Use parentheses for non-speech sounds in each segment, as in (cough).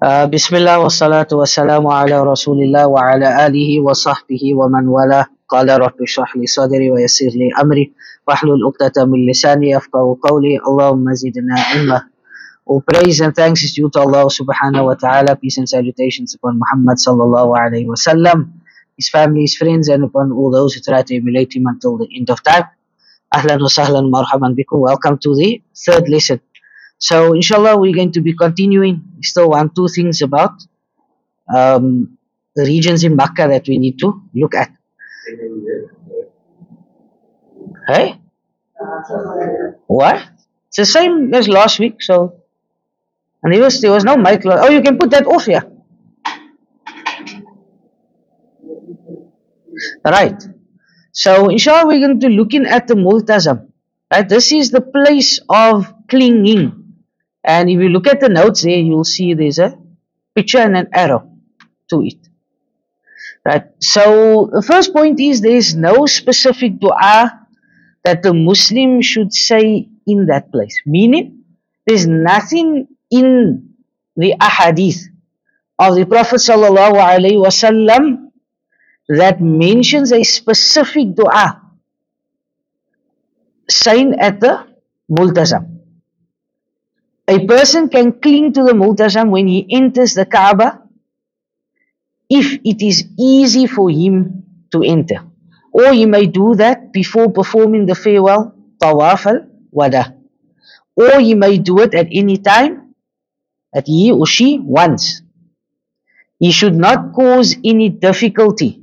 Uh, Bismillah wa salatu wa salamu ala rasulillah wa ala alihi wa sahbihi wa man wala qala rabbi shrah li sadri wa yassir li amri wahlul uqdata min lisani yafqahu qawli Allahumma zidna ilma All praise and thanks is due to Allah subhanahu wa ta'ala. Peace and salutations upon Muhammad sallallahu alayhi wa sallam his family, his friends and upon all those who try to emulate him until the end of time. Ahlan wa sahlan marhaban bikum. Welcome to the third lesson so inshallah we're going to be continuing. Still want two things about um, the regions in Makkah that we need to look at. Hey? What? It's the same as last week, so and there was there was no mic oh you can put that off here. Right. So inshallah we're going to be looking at the multazam. Right, this is the place of clinging. And if you look at the notes there, you'll see there's a picture and an arrow to it. Right. So the first point is there's no specific dua that the Muslim should say in that place. Meaning, there's nothing in the ahadith of the Prophet wasallam that mentions a specific dua saying at the multazam. A person can cling to the multazam when he enters the Kaaba if it is easy for him to enter. Or he may do that before performing the farewell tawaf al wada. Or he may do it at any time that he or she wants. He should not cause any difficulty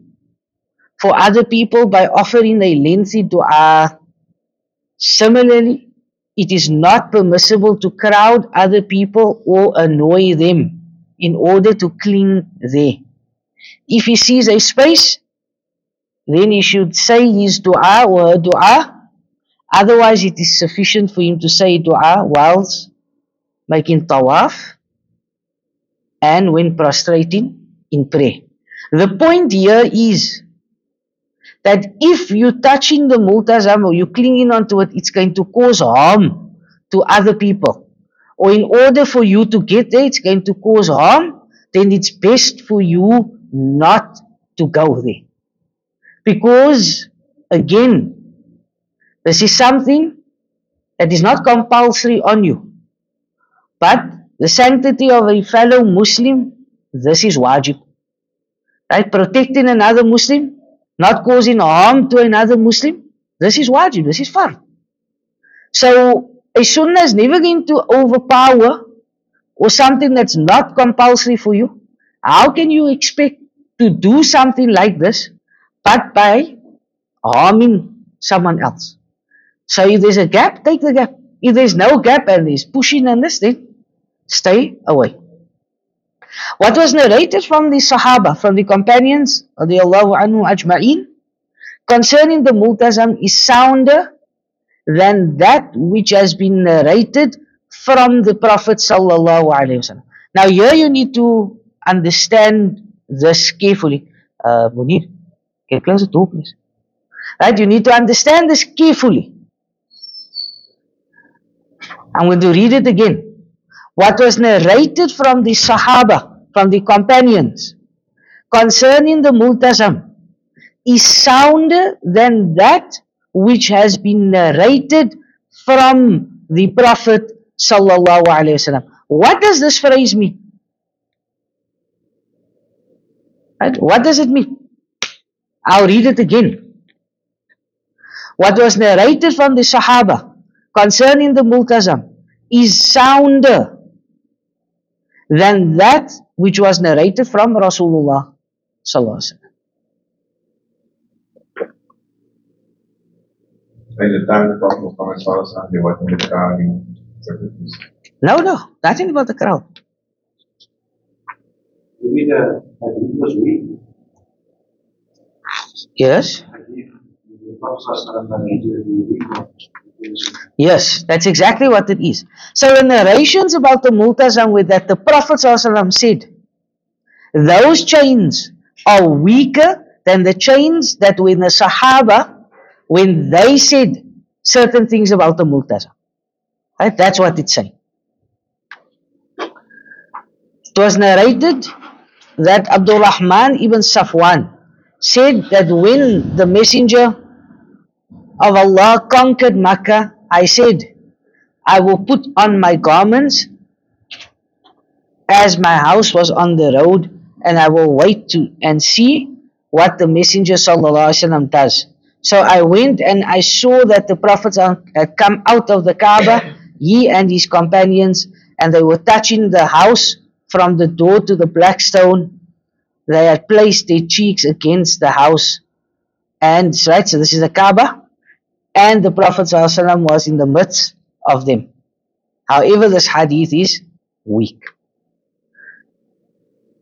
for other people by offering a lengthy dua. Similarly, it is not permissible to crowd other people or annoy them in order to cling there. If he sees a space, then he should say his dua or dua. Otherwise, it is sufficient for him to say dua whilst making tawaf and when prostrating in prayer. The point here is that if you're touching the multazam or you're clinging onto it, it's going to cause harm to other people. Or in order for you to get there, it's going to cause harm, then it's best for you not to go there. Because, again, this is something that is not compulsory on you. But the sanctity of a fellow Muslim, this is wajib. Right? Protecting another Muslim, not causing harm to another Muslim, this is wajib, this is fard. So, a sunnah is never going to overpower or something that's not compulsory for you. How can you expect to do something like this but by harming someone else? So if there's a gap, take the gap. If there's no gap and there's pushing and this, then stay away. What was narrated from the Sahaba, from the companions, radiallahu anhu ajma'in, concerning the multazam is sounder than that which has been narrated from the Prophet sallallahu alaihi wasallam. Now here you need to understand this carefully. Uh, Munir, get closer to please. Right, you need to understand this carefully. I'm going to read it again. What was narrated from the Sahaba, from the companions, concerning the multazam is sounder than that which has been narrated from the Prophet sallallahu alaihi wasallam. What does this phrase mean? What does it mean? I'll read it again. What was narrated from the Sahaba concerning the multazam is sounder than that which was narrated from Rasulullah sallallahu alaihi wasallam. By the time the Prophet Muhammad sallallahu alaihi wasallam, they were in the car, you sacrifice. No, no, nothing about the crowd. Maybe the hadith was weak. Yes, Yes, that's exactly what it is. So the narrations about the multazam with that the Prophet said, those chains are weaker than the chains that when the Sahaba, when they said certain things about the multazam. Right? That's what it's saying. It was narrated that Abdul Rahman ibn Safwan said that when the messenger of Allah conquered Makkah, I said, I will put on my garments as my house was on the road and I will wait to and see what the messenger wasallam does. So I went and I saw that the Prophet had come out of the Kaaba, he and his companions, and they were touching the house from the door to the black stone. They had placed their cheeks against the house. And right, so this is the Kaaba, and the Prophet ﷺ was in the midst of them. However, this hadith is weak.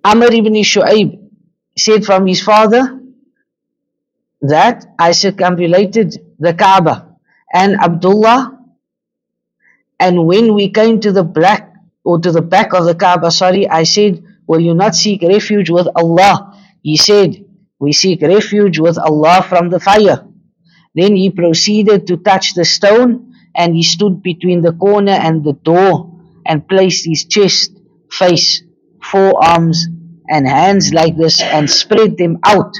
Amr ibn Shu'aib said from his father that I circumambulated the Kaaba and Abdullah and when we came to the black or to the back of the Kaaba, sorry, I said, Will you not seek refuge with Allah? He said, We seek refuge with Allah from the fire. Then he proceeded to touch the stone and he stood between the corner and the door and placed his chest, face, forearms, and hands like this and spread them out.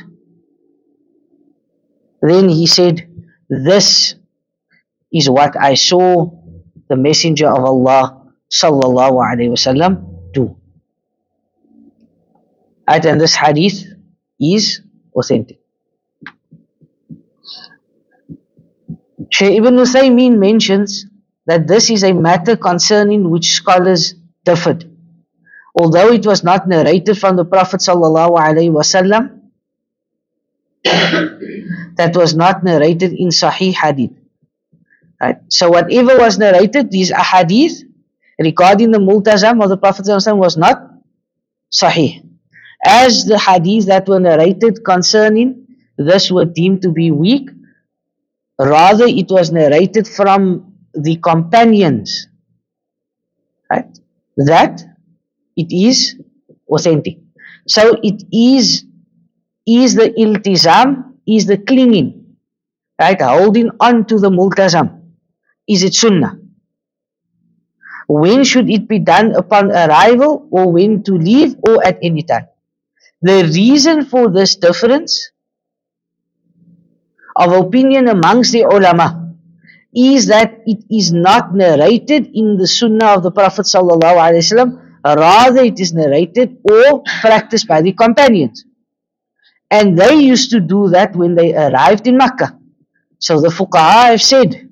Then he said, This is what I saw the Messenger of Allah sallallahu alaihi wasallam do. And this hadith is authentic. Shaykh Ibn Uthaymeen mentions that this is a matter concerning which scholars differed. Although it was not narrated from the Prophet wasallam, (coughs) that was not narrated in Sahih Hadith. Right? So whatever was narrated, these ahadith regarding the multazam of the Prophet ﷺ was not sahih. As the hadith that were narrated concerning this were deemed to be weak, rather it was narrated from the companions. Right? That it is authentic. So it is is the iltizam, is the clinging, right? Holding on to the multazam. Is it sunnah? When should it be done upon arrival or when to leave or at any time? The reason for this difference of opinion amongst the ulama is that it is not narrated in the sunnah of the Prophet sallallahu rather it is narrated or practiced by the companions. And they used to do that when they arrived in Makkah. So the fuqaha have said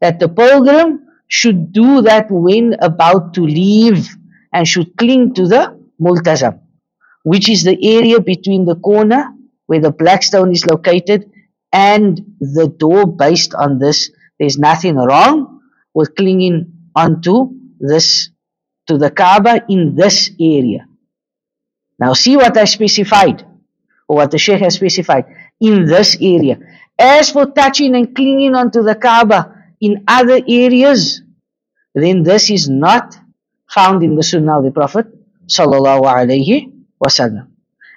that the pilgrim should do that when about to leave and should cling to the multazam which is the area between the corner where the black stone is located and the door based on this there's nothing wrong with clinging onto this to the Kaaba in this area. Now see what I specified, or what the Sheikh has specified, in this area. As for touching and clinging onto the Kaaba in other areas, then this is not found in the Sunnah of the Prophet sallallahu alaihi wasallam.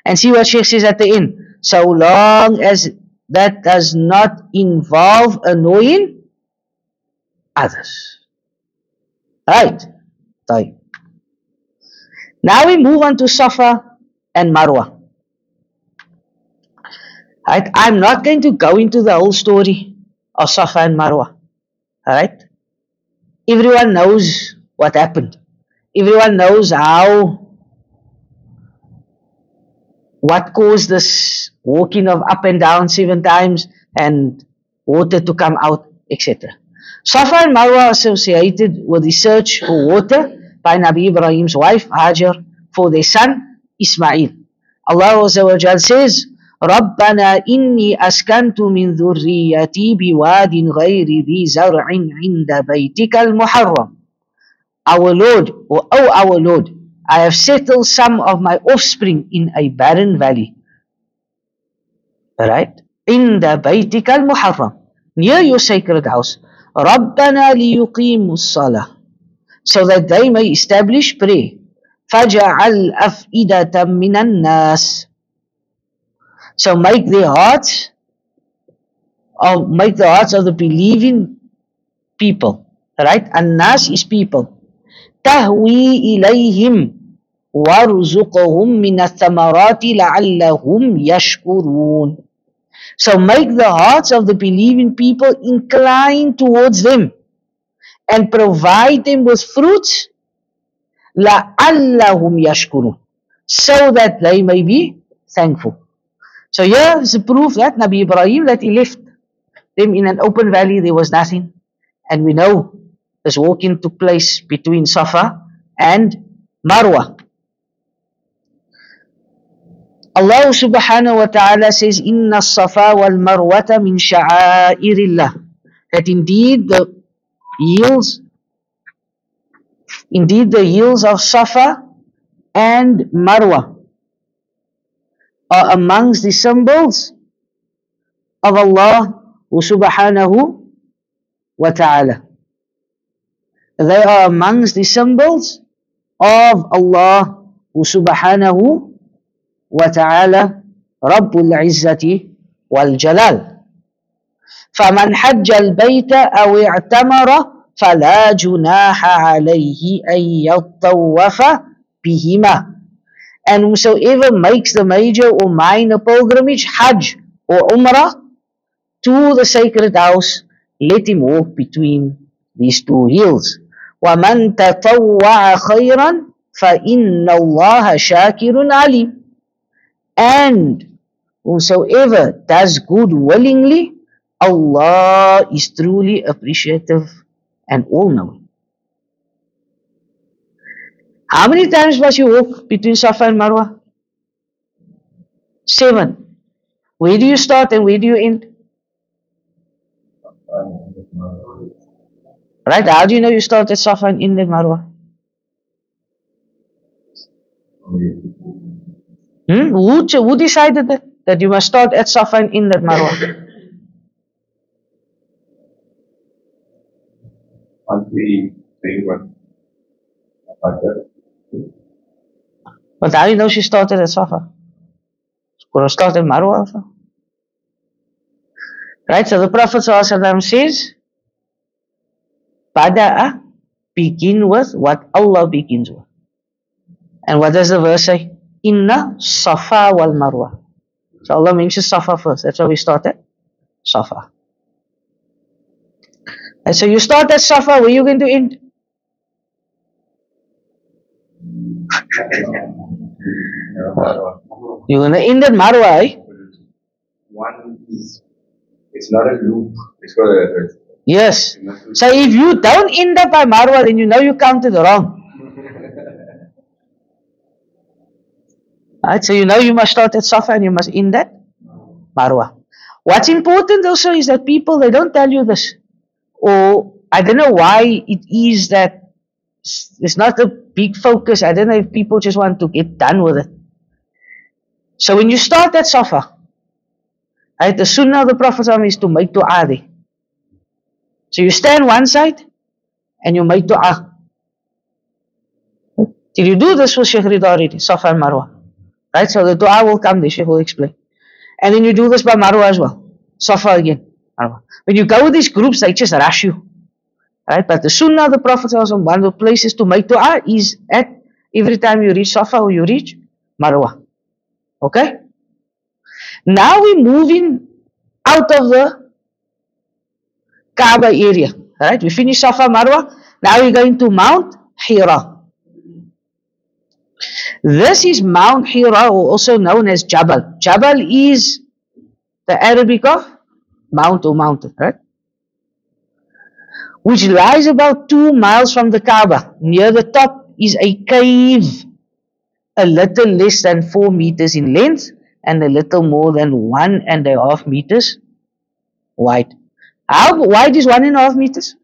And see what Sheikh says at the end. So long as that does not involve annoying others. Right? طيب. Now we move on to Safa and Marwa. Right? I'm not going to go into the whole story of Safa and Marwa. Alright? Everyone knows what happened. Everyone knows how what caused this walking of up and down seven times and water to come out, etc. Safa and Marwa associated with the search for water by Nabi Ibrahim's wife Hajar for their son Ismail. Allah Azza wa Jal says, ربنا إني أسكنت من ذريتي بواد غير ذي زرع عند بيتك المحرم. Our Lord, or oh our Lord, I have settled some of my offspring in a barren valley. Right? عند بيتك المحرم. Near your sacred house. ربنا ليقيموا الصلاة. So that they may establish prayer. فَجَعَلْ أَفْئِدَةً مِنَ النَّاسِ So make their hearts, or make the hearts of the believing people, right? An-nas is people. تَهْوِي إِلَيْهِمْ وَارْزُقْهُمْ مِنَ الثَّمَرَاتِ لَعَلَّهُمْ يَشْكُرُونَ So make the hearts of the believing people incline towards them and provide them with fruits لَعَلَّهُمْ يَشْكُرُونَ so that they may be thankful. So here is a proof that Nabi Ibrahim that he left them in an open valley, there was nothing. And we know this walking took place between Safa and Marwa. Allah subhanahu wa ta'ala says, Inna safa wal marwata min sha'airillah. That indeed the hills, indeed the hills of Safa and Marwa are amongst the symbols of Allah subhanahu wa ta'ala They are amongst the symbols of Allah subhanahu wa ta'ala Rabbul Izzati wal Jalal. فمن حج البيت أو اعتمر فلا جناح عليه أن يطوف بهما and whosoever makes the major or minor pilgrimage, Hajj or Umrah, to the sacred house, let him walk between these two hills. وَمَنْ تَطَوَّعَ خَيْرًا فَإِنَّ اللَّهَ شَاكِرٌ عَلِيمٌ And whosoever does good willingly, Allah is truly appreciative and all-knowing. How many times must you walk between Safa and Marwa? Seven. Where do you start and where do you end? Right? How do you know you started Safa end at Marwa? Hmm? Who, who decided that? That you must start at Safa and end at Marwa? But how do you know she started at Safa? Could have started Marwa also. Right? So the Prophet says, Bada'a, begin with what Allah begins with. And what does the verse say? Inna Safa wal Marwa. So Allah mentions Safa first. That's why we started Safa. And so you start at Safa, where are you going to end? You're going to end at Marwa, eh? One is, it's not a loop. It's got a, Yes. So if you don't end up by Marwa, then you know you counted wrong. Right? So you know you must start at Safa and you must end at Marwa. What's important also is that people they don't tell you this. Or I don't know why it is that it's not a big focus. I don't know if people just want to get done with it. So when you start at Safa, right, the sunnah of the Prophet is to make dua there. So you stand one side and you make dua. Did you do this with Sheikh Rida already? Safa and Marwa. Right? So the dua will come there, Sheikh will explain. And then you do this by Marwa as well. Safa again. Marwa. When you go with these groups, they just rush you. Right? But the Sunnah the Prophet, one of the places to make dua is at every time you reach Safa or you reach Marwa. Okay? Now we're moving out of the Kaaba area. Right? We finish Safa Marwa. Now we're going to Mount Hira. This is Mount Hira, also known as Jabal. Jabal is the Arabic of mount or mountain, right? Which lies about two miles from the Kaaba. Near the top is a cave, a little less than four meters in length and a little more than one and a half meters wide. How wide is one and a half meters?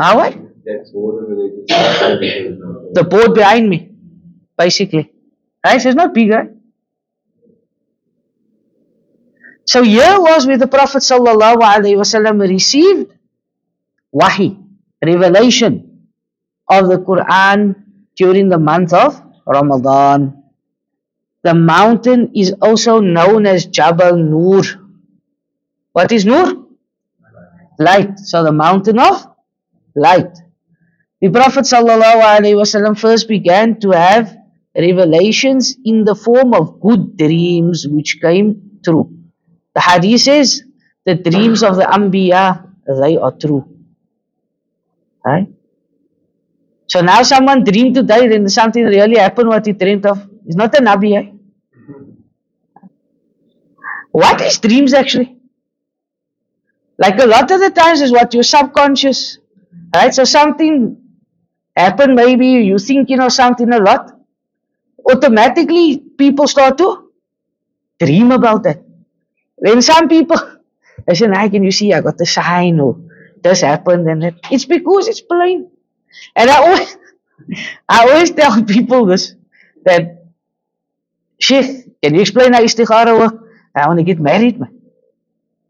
How wide? that's whatever they just The board behind me, basically. Right? So it's not bigger. right? So here was where the Prophet ﷺ received wahi, revelation of the Quran during the month of Ramadan. The mountain is also known as Jabal Nur. What is Nur? Light. So the mountain of light. The Prophet ﷺ first began to have revelations in the form of good dreams which came true. The hadith says the dreams of the Anbiya, they are true. Right? So now someone dreamed today, then something really happened what he dreamed of. It's not a Nabi. Eh? What is dreams actually? Like a lot of the times is what your subconscious, right? So something happened, maybe you thinking of something a lot. Automatically, people start to dream about that. Then some people, (laughs) they say, "Hey, can you see? I got the sign, or this happened, and that." It's because it's plain. And I always, (laughs) I always tell people this that, Sheikh, can you explain how istikhara work? I want to get married, man.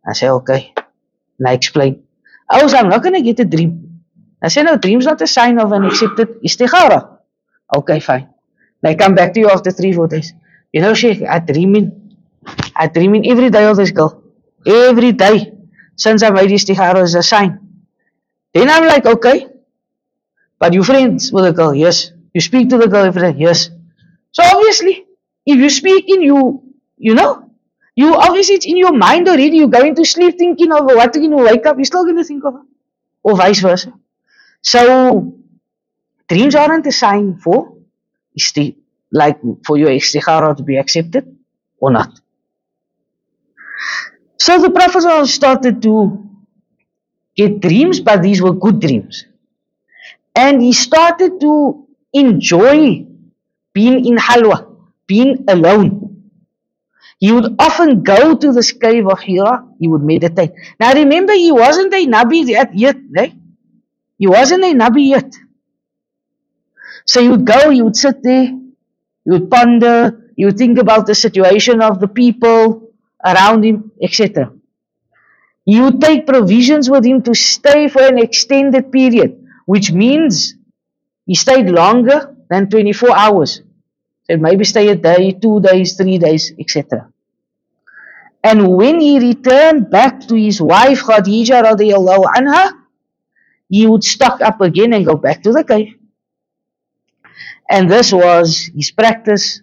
I say, okay. And I explain. Oh, so I'm not going to get a dream. I said, no, dream's not a sign of an accepted istikhara. Okay, fine. And I come back to you after three, four days. You know, Sheikh, I dreaming, I dreaming every day of this girl. Every day. Since I made istikhara is a sign. Then I'm like, okay. But you friends with the girl, yes. You speak to the girl every day, yes. So obviously, if you speak in you, you know, you obviously it's in your mind already. You're going to sleep thinking of what you know, wake up, you're still going to think of it. Or vice versa. So dreams aren't a sign for like for your istikhara to be accepted or not. So the Prophet started to get dreams, but these were good dreams. And he started to enjoy being in halwa, being alone. He would often go to this cave of Hira, he would meditate. Now remember, he wasn't a Nabi yet, right? He wasn't a Nabi yet. So he would go, he would sit there, he would ponder, he would think about the situation of the people around him, etc. He would take provisions with him to stay for an extended period, which means he stayed longer than 24 hours. So maybe stay a day, two days, three days, etc. And when he returned back to his wife Khadija radiallahu anha, he would stock up again and go back to the cave. And this was his practice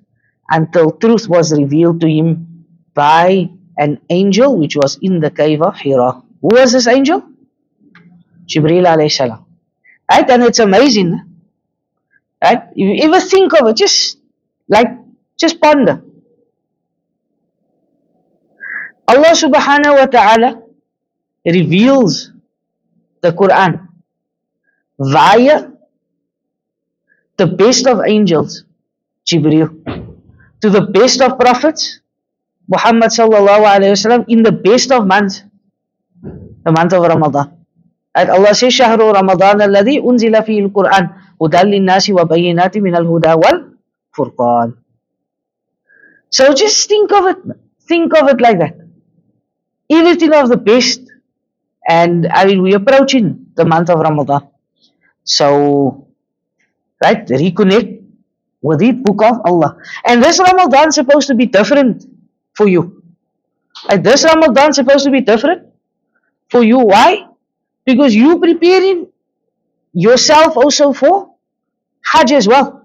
until truth was revealed to him by an angel which was in the cave of Hira. Who was this angel? Jibreel alayhi salam. Right? And it's amazing. Right? If you ever think of it, just like, just ponder. Allah subhanahu wa ta'ala reveals the Quran via the best of angels, Jibreel, to the best of prophets, Muhammad sallallahu alayhi wasallam, in the best of months, the month of Ramadan. And Allah says, شهر رمضان الذي أنزل فيه القرآن هدى للناس وبينات من الهدى والفرقان. So just think of it, think of it like that. Everything of the best, and I mean, eh, we're approaching the month of Ramadan. So, right, reconnect with the book of Allah. And this Ramadan is supposed to be different for you. And this Ramadan is supposed to be different for you. Why? Because you preparing yourself also for Hajj as well.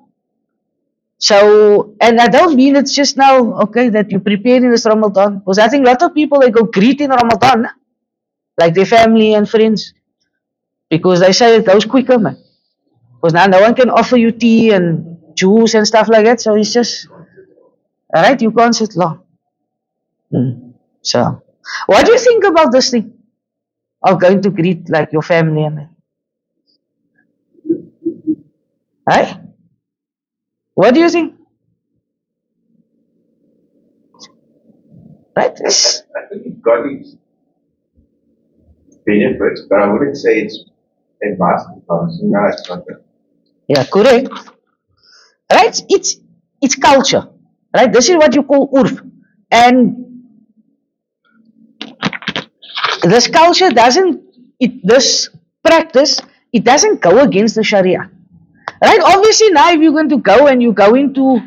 So, and I don't mean it's just now, okay, that you're preparing this Ramadan. Because I think a lot of people, they go greet in Ramadan, like their family and friends. Because they say it goes quicker, man. Because now no one can offer you tea and juice and stuff like that. So it's just, alright, you can't sit long. Hmm. So, what do you think about this thing? Of going to greet like your family and? Right? What do you think? Right? I think it's got its benefits, but I wouldn't say it's a masterclass. No, it's not yeah, correct. Right? It's it's culture. Right? This is what you call urf. And this culture doesn't it this practice it doesn't go against the Sharia. Right? Obviously now if you're going to go and you're going to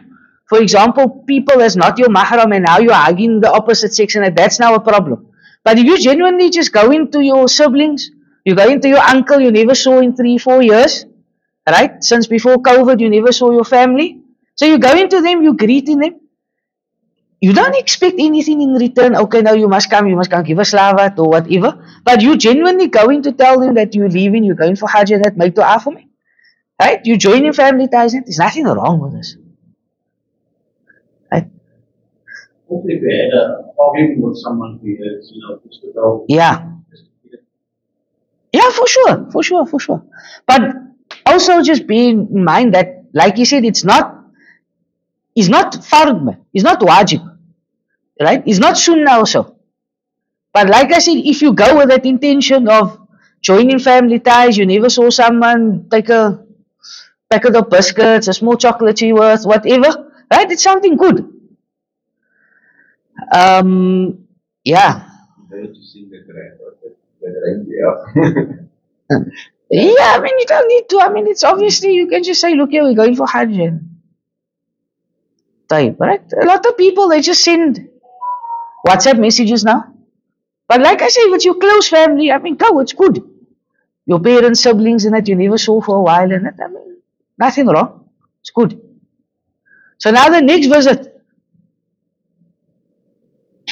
for example, people as not your mahram and now you're hugging the opposite sex and that's now a problem. But if you genuinely just go into your siblings, you go into your uncle you never saw in three, four years, right? Since before COVID, you never saw your family. So you go into them, you greeting them. You don't expect anything in return. Okay, now you must come, you must come give a slavat or whatever. But you genuinely going to tell them that you're leaving, you're going for Hajj and that make dua for me. Right? You join in family ties, eh? and there's nothing wrong with this. Right? If you had a argument with someone who is, you know, just to. Yeah. just to get it Yeah, for sure, for sure, for sure. But also just be in mind that, like you said, it's not, it's not fardman. It's not wajib. Right? It's not sunnah also. But like I said, if you go with that intention of joining family ties, you never saw someone take a packet of biscuits, a small chocolate you worth, whatever, right? It's something good. Um, yeah. Then you sing the grand, the, the yeah. (laughs) Yeah, I mean, you don't need to. I mean, it's obviously, you can just say, look here, we're going for Hajj. Type, right? A lot of people, they just send WhatsApp messages now. But like I say, with your close family, I mean, go, it's good. Your parents, siblings, and that you never saw for a while, and that, I mean, nothing wrong. It's good. So now the next visit.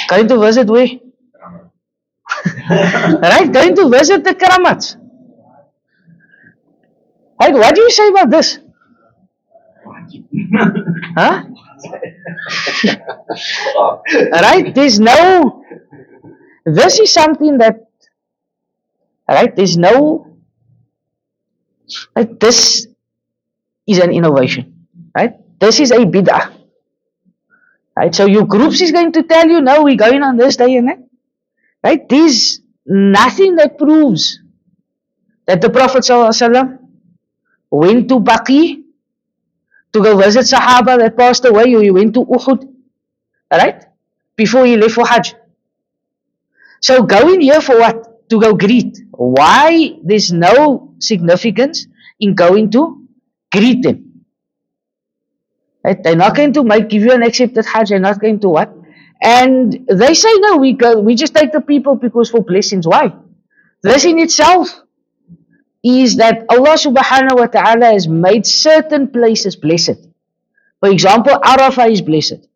Going to visit where? (laughs) right? Going to visit the Karamats. Right? What do you say about this? (laughs) Huh? (laughs) right? There's no. This is something that. Right? There's no. Right? This is an innovation. Right? This is a bid'ah. Right? So your groups is going to tell you, no, we're going on this day and that. Right? There's nothing that proves that the Prophet ﷺ went to Baqi to go visit Sahaba that passed away, or he went to Uhud, alright, before he left for Hajj. So going here for what? To go greet. Why? There's no significance in going to greet them. Right? They're not going to make give you an accepted Hajj. They're not going to what? And they say no. We go. We just take the people because for blessings. Why? This in itself is that Allah subhanahu wa ta'ala has made certain places blessed. For example, Arafah is blessed.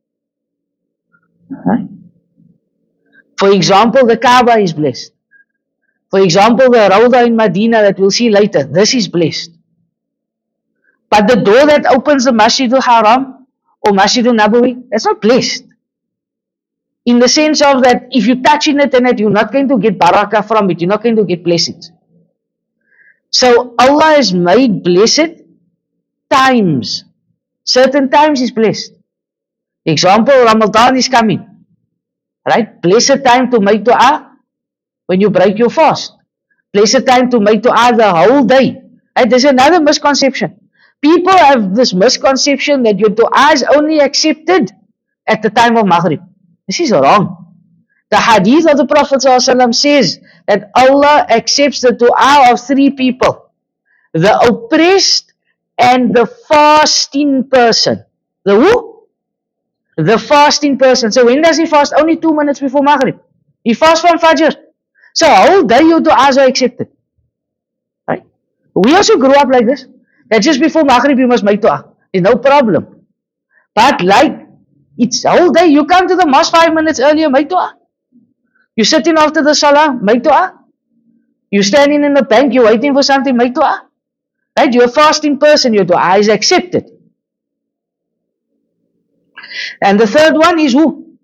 Right? For example, the Kaaba is blessed. For example, the Rawda in Medina that we'll see later, this is blessed. But the door that opens the Masjid al-Haram or Masjid al-Nabawi, that's not blessed. In the sense of that if you touch in it and that you're not going to get barakah from it, you're not going to get blessings. So Allah has made blessed times. Certain times is blessed. Example, Ramadan is coming. Right? Blessed time to make dua when you break your fast. Blessed time to make dua the whole day. Right? There's another misconception. People have this misconception that your dua is only accepted at the time of Maghrib. This is wrong. The hadith of the Prophet ﷺ says that Allah accepts the dua of three people the oppressed and the fasting person. The who? The fasting person. So when does he fast? Only two minutes before Maghrib. He fasts from Fajr. So whole day your du'as are accepted. Right? We also grew up like this. That just before Maghrib you must make dua. There's no problem. But like it's whole day, you come to the mosque five minutes earlier, make dua. You sitting after the salah, make dua. You standing in the bank, you're waiting for something, make dua. Right? You're a fasting person, your dua is accepted. And the third one is who?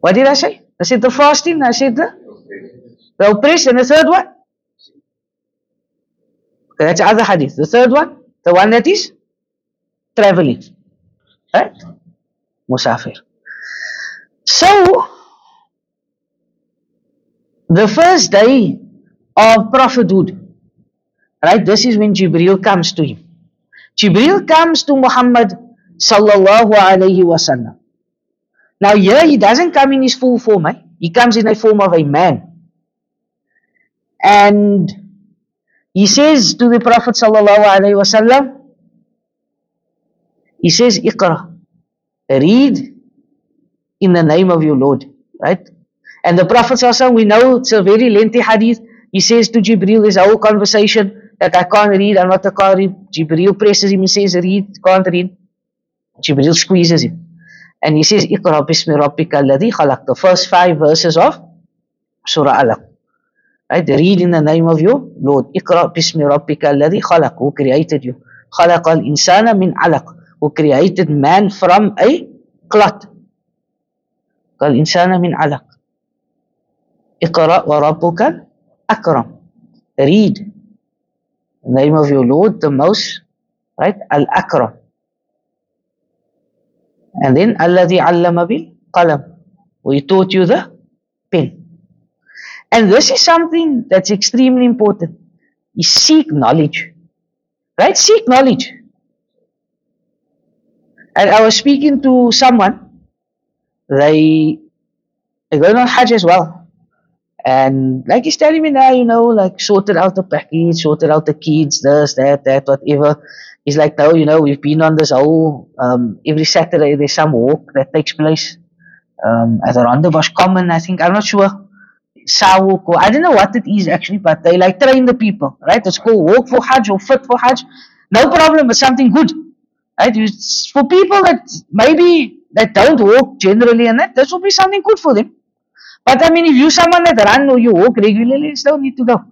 What did I say? I said the fasting, I said the, the oppressed, and the third one? That's the other hadith. The third one, the one that is traveling. Right? Musafir. So, the first day of prophethood, right? This is when Jibreel comes to him. Jibreel comes to Muhammad sallallahu alayhi wasallam. Now here he doesn't come in his full form, eh? he comes in a form of a man. And he says to the Prophet sallallahu alayhi wasallam, he says, Iqra, read in the name of your Lord, right? And the Prophet sallallahu we know it's a very lengthy hadith. He says to Jibreel, this whole conversation, that I can't read, I'm not a Qari. Jibreel presses him and says, read, can't read. Jibril squeezes him. And he says, Iqra bismi rabbika khalaq. The first five verses of Surah Alaq. Right? Read in the name of your Lord. Iqra bismi rabbika alladhi khalaq. Who created you? Khalaq al insana min. Who created man from a clot. Qal insana min alaq. Iqra wa rabbuka. Read. The name of your Lord, the most, right? Al akram. And then Alladhi allama bil. We taught you the pen. And this is something that's extremely important. You seek knowledge. Right? Seek knowledge. And I was speaking to someone, they they're going on Hajj as well. And like he's telling me now, you know, like sorted out the package, sorted out the kids, this, that, that, whatever. He's like, no, you know, we've been on this whole, um, every Saturday there's some walk that takes place um, at the Rondebosch Common, I think, I'm not sure. Sawuk, or I don't know what it is actually, but they like train the people, right? It's called Walk for Hajj or Fit for Hajj. No problem, it's something good, right? It's for people that maybe that don't walk generally and that, this will be something good for them. But I mean, if you someone that run or you walk regularly, you still need to go.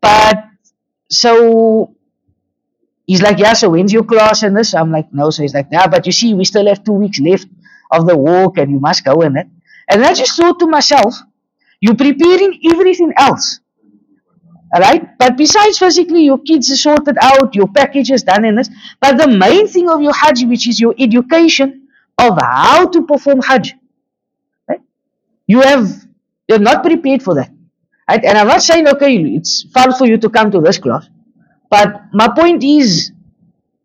But so he's like, yeah. So when's your class and this? I'm like, no. So he's like, yeah. But you see, we still have two weeks left of the walk, and you must go in it. And I just thought to myself, you're preparing everything else. Alright? But besides physically, your kids are sorted out, your package is done in this. But the main thing of your Hajj, which is your education of how to perform Hajj. Right? You have you're not prepared for that. Right? And I'm not saying okay, it's fard for you to come to this class. But my point is,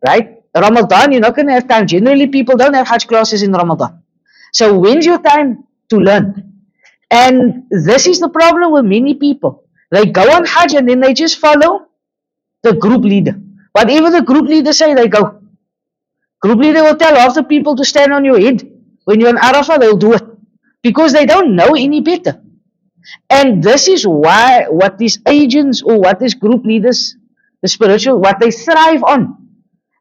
right, Ramadan, you're not gonna have time. Generally people don't have Hajj classes in Ramadan. So when's your time to learn? And this is the problem with many people. They go on Hajj and then they just follow the group leader. Whatever the group leader say, they go. Group leader will tell half the people to stand on your head. When you're in Arafah, they'll do it. Because they don't know any better. And this is why what these agents or what these group leaders, the spiritual, what they thrive on.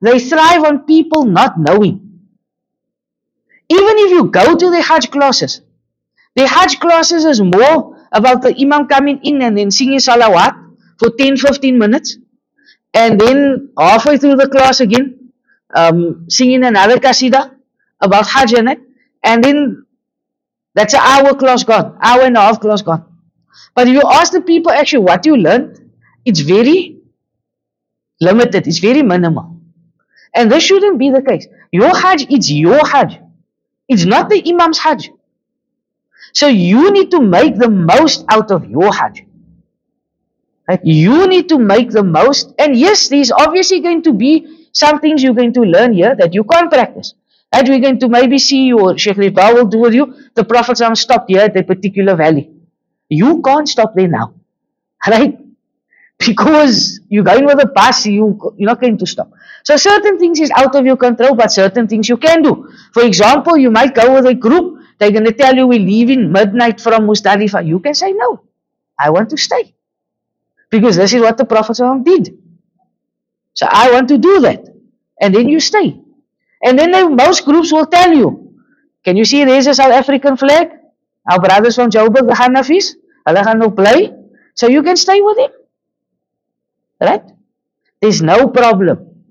They thrive on people not knowing. Even if you go to the Hajj classes, the Hajj classes is more about the Imam coming in and then singing salawat for 10 15 minutes. And then halfway through the class again, um, singing another qasida about Hajj in it. And then that's an hour class gone, hour and a half class gone. But if you ask the people actually what you learned, it's very limited, it's very minimal. And this shouldn't be the case. Your Hajj, is your Hajj. It's not the Imam's Hajj. So you need to make the most out of your Hajj. Right? You need to make the most. And yes, there's obviously going to be some things you're going to learn here that you can't practice. And we're going to maybe see or Sheikh Rida will do with you. The Prophet stopped here at a particular valley. You can't stop there now. (laughs) Right? Because you're going with a bus, you, you're not going to stop. So certain things is out of your control, but certain things you can do. For example, you might go with a group, they're going to tell you we're leaving midnight from Muzdalifah. You can say no. I want to stay. Because this is what the Prophet did. So I want to do that. And then you stay. And then they, most groups will tell you, can you see there's a South African flag? Our brothers from Joburg, the Hanafis, hulle gaan nou play. So you can stay with him. Right? There's no problem.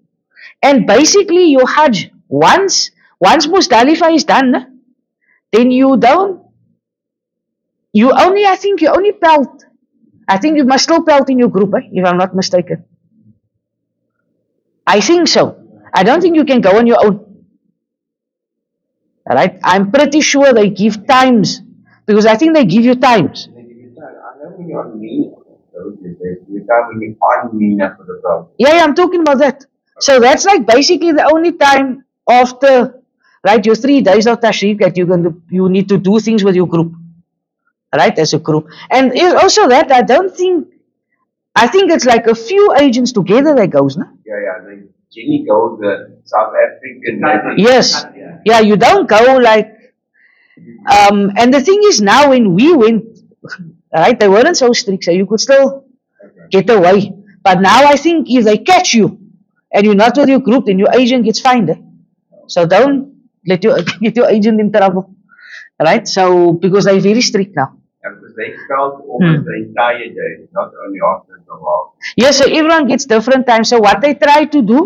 And basically your Hajj, once, once Muzdalifah is done, then you don't, you only, I think you only pelt. I think you must still pelt in your group, eh, if I'm not mistaken. I think so. I don't think you can go on your own. Alright? I'm pretty sure they give times. Because I think they give you times. I know when you're on Mina, you time when you're on Mina for the problem. Yeah, yeah, I'm talking about that. So that's like basically the only time after, right, your three days of Tashriq that you're going to, you need to do things with your group. Right, as a group. And also that, I don't think, I think it's like a few agents together that goes, no? Yeah, yeah. Like Jenny goes, the South African. Yes. Yeah, you don't go like, um, and the thing is now when we went, right, they weren't so strict, so you could still Okay. get away. But now I think if they catch you and you're not with your group, then your agent gets fined. eh? So don't let your (laughs) get your agent in trouble. Right? So because they're very strict now. And because they felt almost Hmm. the entire day, not only after the while. Yes, so everyone gets different times. So what they try to do,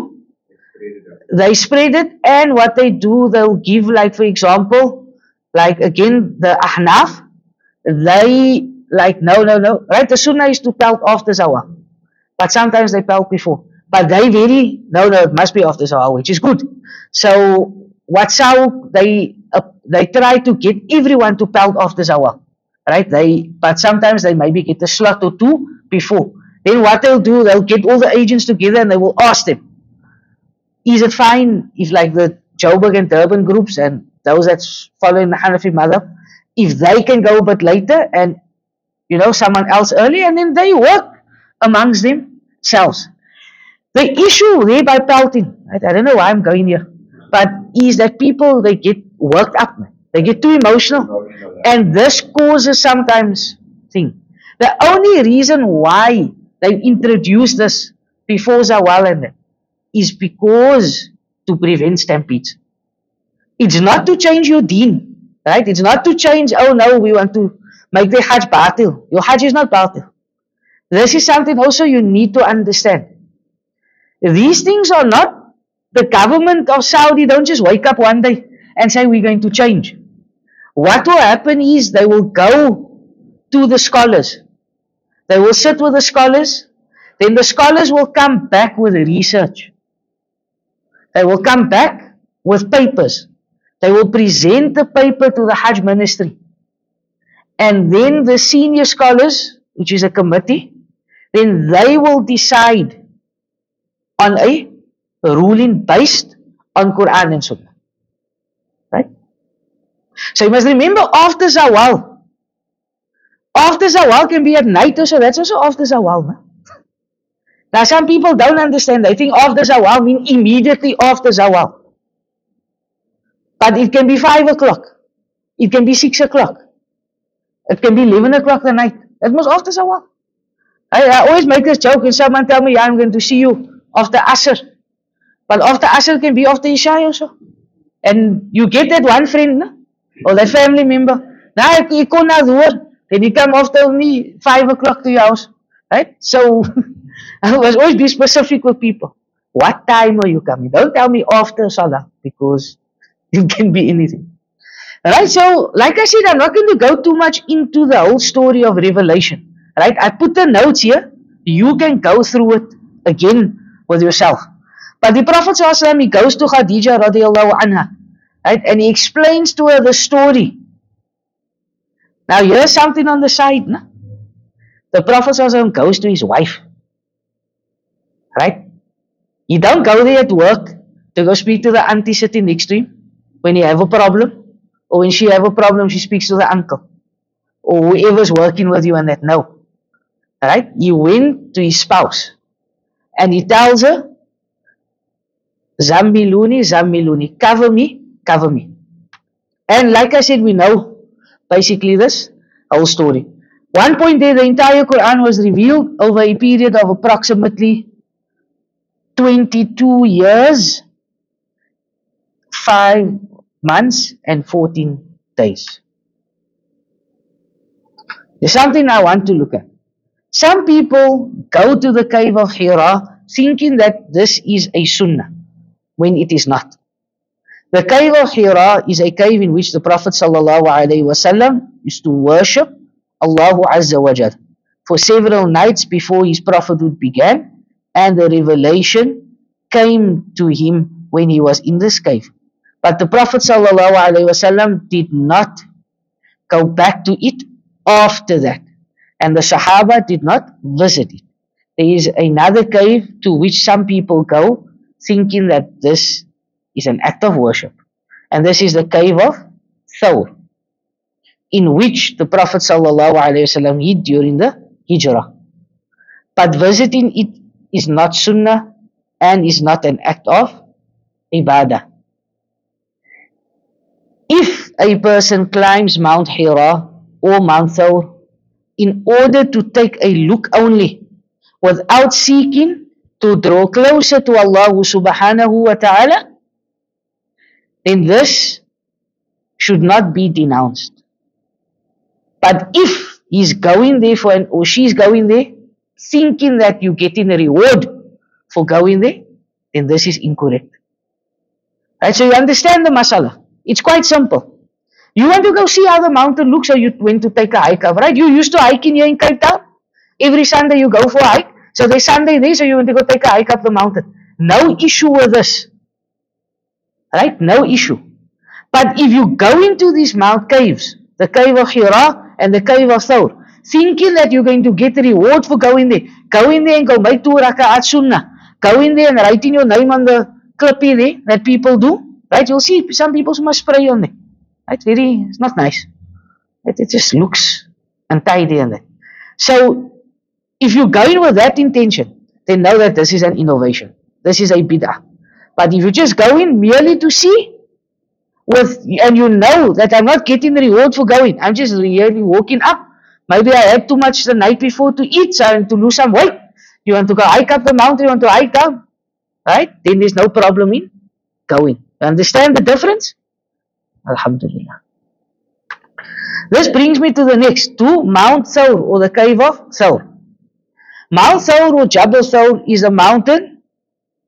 They spread it they spread it, and what they do, they'll give, like for example, like again the Ahnaf, they like no, no, no. Right, the Sunnah is to pelt after Zawal, but sometimes they pelt before. But they very no, no, it must be after Zawal, which is good. So what's how they uh, they try to get everyone to pelt after Zawal, right? They but sometimes they maybe get a slot or two before. Then what they'll do, they'll get all the agents together and they will ask them, is it fine if like the Joburg and Durban groups and those that's following the Hanafi madhab, if they can go a bit later and you know someone else early and then they work amongst themselves. The issue there by pelting, I, I don't know why I'm going here, but is that people they get worked up, they get too emotional, and this causes sometimes thing. The only reason why they introduced this before Zawal and that is because to prevent stampedes. It's not to change your deen, right? It's not to change, oh no, we want to make the Hajj batil. Your Hajj is not batil. This is something also you need to understand. These things are not, the government of Saudi don't just wake up one day and say we're going to change. What will happen is they will go to the scholars. They will sit with the scholars. Then the scholars will come back with research. They will come back with papers. They will present the paper to the Hajj ministry. And then the senior scholars, which is a committee, then they will decide on a ruling based on Quran and Sunnah. Right? So you must remember after Zawal. After Zawal can be at night or so. That's also after Zawal. No? Now some people don't understand. They think after Zawal means immediately after Zawal. But it can be 5 o'clock. It can be 6 o'clock. It can be 11 o'clock the night. It was after Zawal. I, I always make this joke and someone tell me, yeah, I'm going to see you after Asr. But after Asr can be after Isha also. And you get that one friend, no? or that family member. Now, ek kon nou hoor. Then you come after only 5 o'clock to your house. Right? So, (laughs) I was always be specific with people. What time are you coming? Don't tell me after Salah because (laughs) it can be anything. Right? So, like I said, I'm not going to go too much into the whole story of Revelation. Right? I put the notes here. You can go through it again with yourself. But the Prophet he goes to Khadija radiallahu anha. Right? And he explains to her the story. Now here's something on the side. No? The Prophet goes to his wife. Right? He don't go there at work to go speak to the auntie sitting next to him when he have a problem. Or when she have a problem, she speaks to the uncle. Or whoever's working with you and that. No. Right? He went to his spouse. And he tells her, Zammiluni, Zammiluni, cover me, cover me. And like I said, we know basically this whole story. One point there, the entire Quran was revealed over a period of approximately 22 years, 5 months, and 14 days. There's something I want to look at. Some people go to the cave of Hira thinking that this is a sunnah when it is not. The cave of Hira is a cave in which the Prophet ﷺ used to worship Allah Azza wa Jal for several nights before his prophethood began and the revelation came to him when he was in this cave. But the Prophet ﷺ did not go back to it after that and the Sahaba did not visit it. There is another cave to which some people go thinking that this is an act of worship. And this is the cave of Thawr, in which the Prophet ﷺ hid during the Hijrah. But visiting it is not sunnah and is not an act of ibadah. If a person climbs Mount Hira or Mount Thawr in order to take a look only without seeking to draw closer to Allah subhanahu wa ta'ala, then this should not be denounced. But if he's going there for an, or she's going there thinking that you're getting a reward for going there, then this is incorrect. Right, so you understand the masala. It's quite simple. You want to go see how the mountain looks, or you went to take a hike up, right? You used to hiking here in Cape Town. Every Sunday you go for a hike. So there's Sunday there, so you want to go take a hike up the mountain. No issue with this. Right? No issue. But if you go into these mount caves, the cave of Hira and the cave of Thawr, thinking that you're going to get a reward for going there, go in there and go make two raka'at sunnah. Go in there and writing your name on the clippy there that people do. Right? You'll see some people must spray on there. Right? Very, it's not nice. It, it just looks untidy and that. So, if you go in with that intention, then know that this is an innovation. This is a bid'ah. But if you just go in merely to see, with and you know that I'm not getting the reward for going, I'm just really walking up. Maybe I had too much the night before to eat, so I to lose some weight. You want to go hike up the mountain, you want to hike down, right? Then there's no problem in going. You understand the difference? Alhamdulillah. This brings me to the next, to Mount Thawr or the cave of Thawr. Mount Thawr or Jabal Thawr is a mountain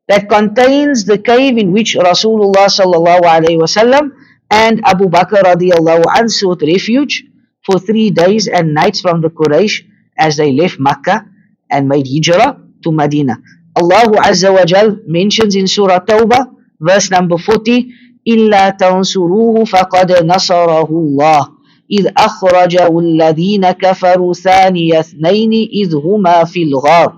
that contains the cave in which Rasulullah sallallahu alaihi wasallam and Abu Bakr radiallahu anhu sought refuge for three days and nights from the Quraysh as they left Makkah and made hijrah to Medina. Allah Azza wa Jal mentions in Surah Tawbah, verse number 40, إلا تنصروه فقد نصره الله إذ أخرجه الذين كفروا ثاني اثنين إذ هما في الغار.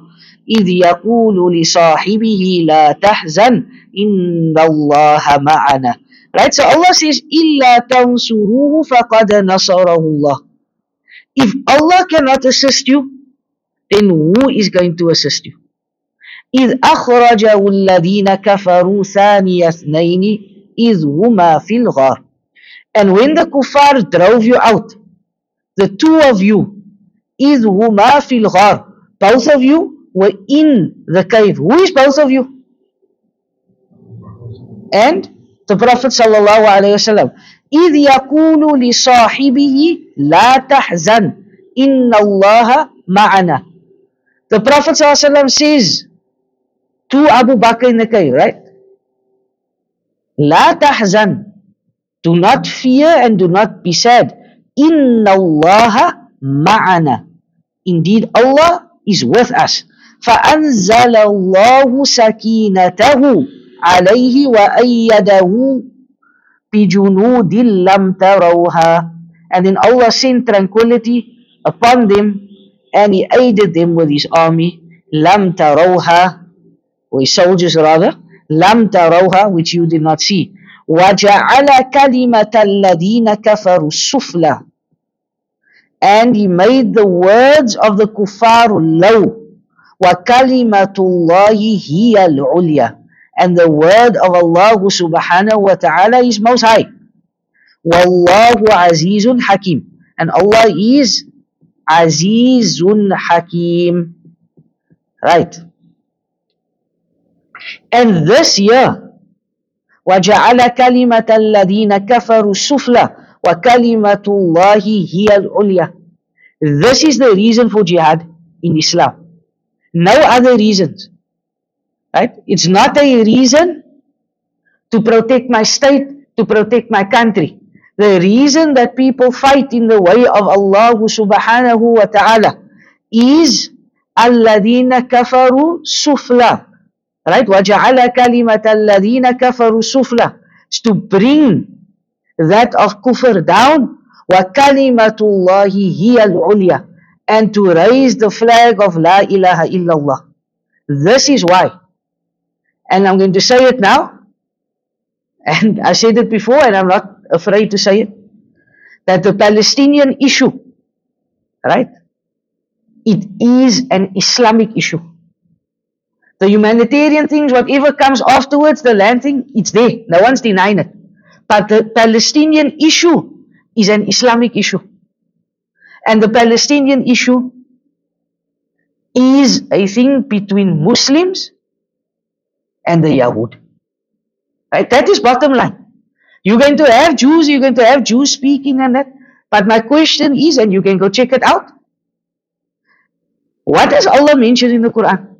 إذ يقول لصاحبه لا تحزن إن الله معنا. Right, so Allah says, إِلَّا تَنْصُرُوهُ فَقَدْ نَصَرَهُ اللَّهُ. If Allah cannot assist you, then who is going to assist you? إِذْ أَخْرَجَهُ الَّذِينَ كَفَرُوا ثَانِيَ اثْنَيْنِ إِذْ هُمَا فِي الْغَارِ. And when the kuffar drove you out, the two of you, إِذْ هُمَا فِي الْغَارِ Both of you were in the cave. Who is both of you? And the Prophet sallallahu alaihi wasallam. إذ يقول لصاحبه لا تحزن إن الله معنا. The Prophet sallallahu alaihi wasallam says to Abu Bakr in the cave, right? لا تحزن. Do not fear and do not be sad. إن الله معنا. Indeed, Allah is with us. فأنزل الله سكينته عليه وأيده بجنود لم تروها and then Allah sent tranquility upon them and He aided them with His army لم تروها or His soldiers rather لم تروها which you did not see وجعل كلمة الذين كفروا السفلى and He made the words of the kuffar low وكلمة الله هي العليا and the word of Allah subhanahu wa ta'ala is most high. Wallahu azizun hakim. And Allah is azizun hakim. Right. And this year, وجعل كلمة الذين كفروا السفلى وكلمة الله هي العليا. This is the reason for jihad in Islam. No other reasons. Right? It's not a reason to protect my state, to protect my country. The reason that people fight in the way of Allah subhanahu wa ta'ala is الَّذِينَ كَفَرُوا سُفْلًا Right? وَجَعَلَ كَلِمَةَ الَّذِينَ كَفَرُوا سُفْلًا Is to bring that of kufr down وَكَلِمَةُ اللَّهِ هِيَ الْعُلْيَا and to raise the flag of La ilaha illallah. This is why. And I'm going to say it now. And I said it before and I'm not afraid to say it. That the Palestinian issue, right? It is an Islamic issue. The humanitarian things, whatever comes afterwards, the land thing, it's there. No one's denying it. But the Palestinian issue is an Islamic issue. And the Palestinian issue is a thing between Muslims and the Yahud. Right? That is bottom line. You're going to have Jews, you're going to have Jews speaking and that. But my question is, and you can go check it out. What does Allah mention in the Quran?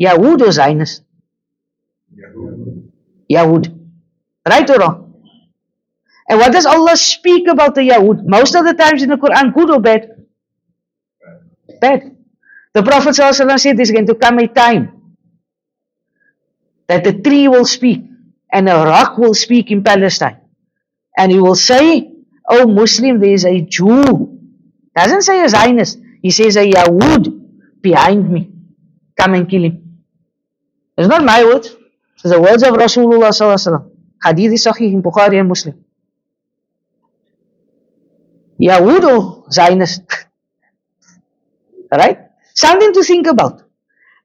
Yahud or Zionist? Yahud. Right or wrong? And what does Allah speak about the Yahud? Most of the times in the Quran, good or bad? Bad. The Prophet said there's going to come a time that the tree will speak and a rock will speak in Palestine. And he will say, Oh Muslim, there is a Jew. Doesn't say a Zionist. He says a Yahud behind me. Come and kill him. It's not my words. It's the words of Rasulullah sallallahu Hadith is Sahih in Bukhari and Muslim. Yahud or Zionist? (laughs) right? Something to think about.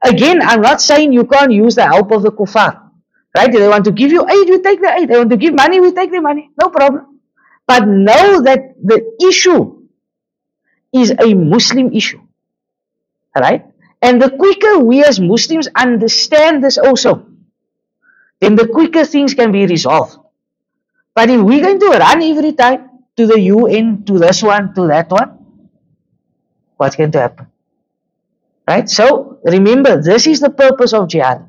Again, I'm not saying you can't use the help of the kuffar. Right? If they want to give you aid, we take the aid. They want to give money, we take the money. No problem. But know that the issue is a Muslim issue. Right? And the quicker we as Muslims understand this also, then the quicker things can be resolved. But if we're going to run every time to the UN, to this one, to that one, what's going to happen? Right? So remember, this is the purpose of jihad.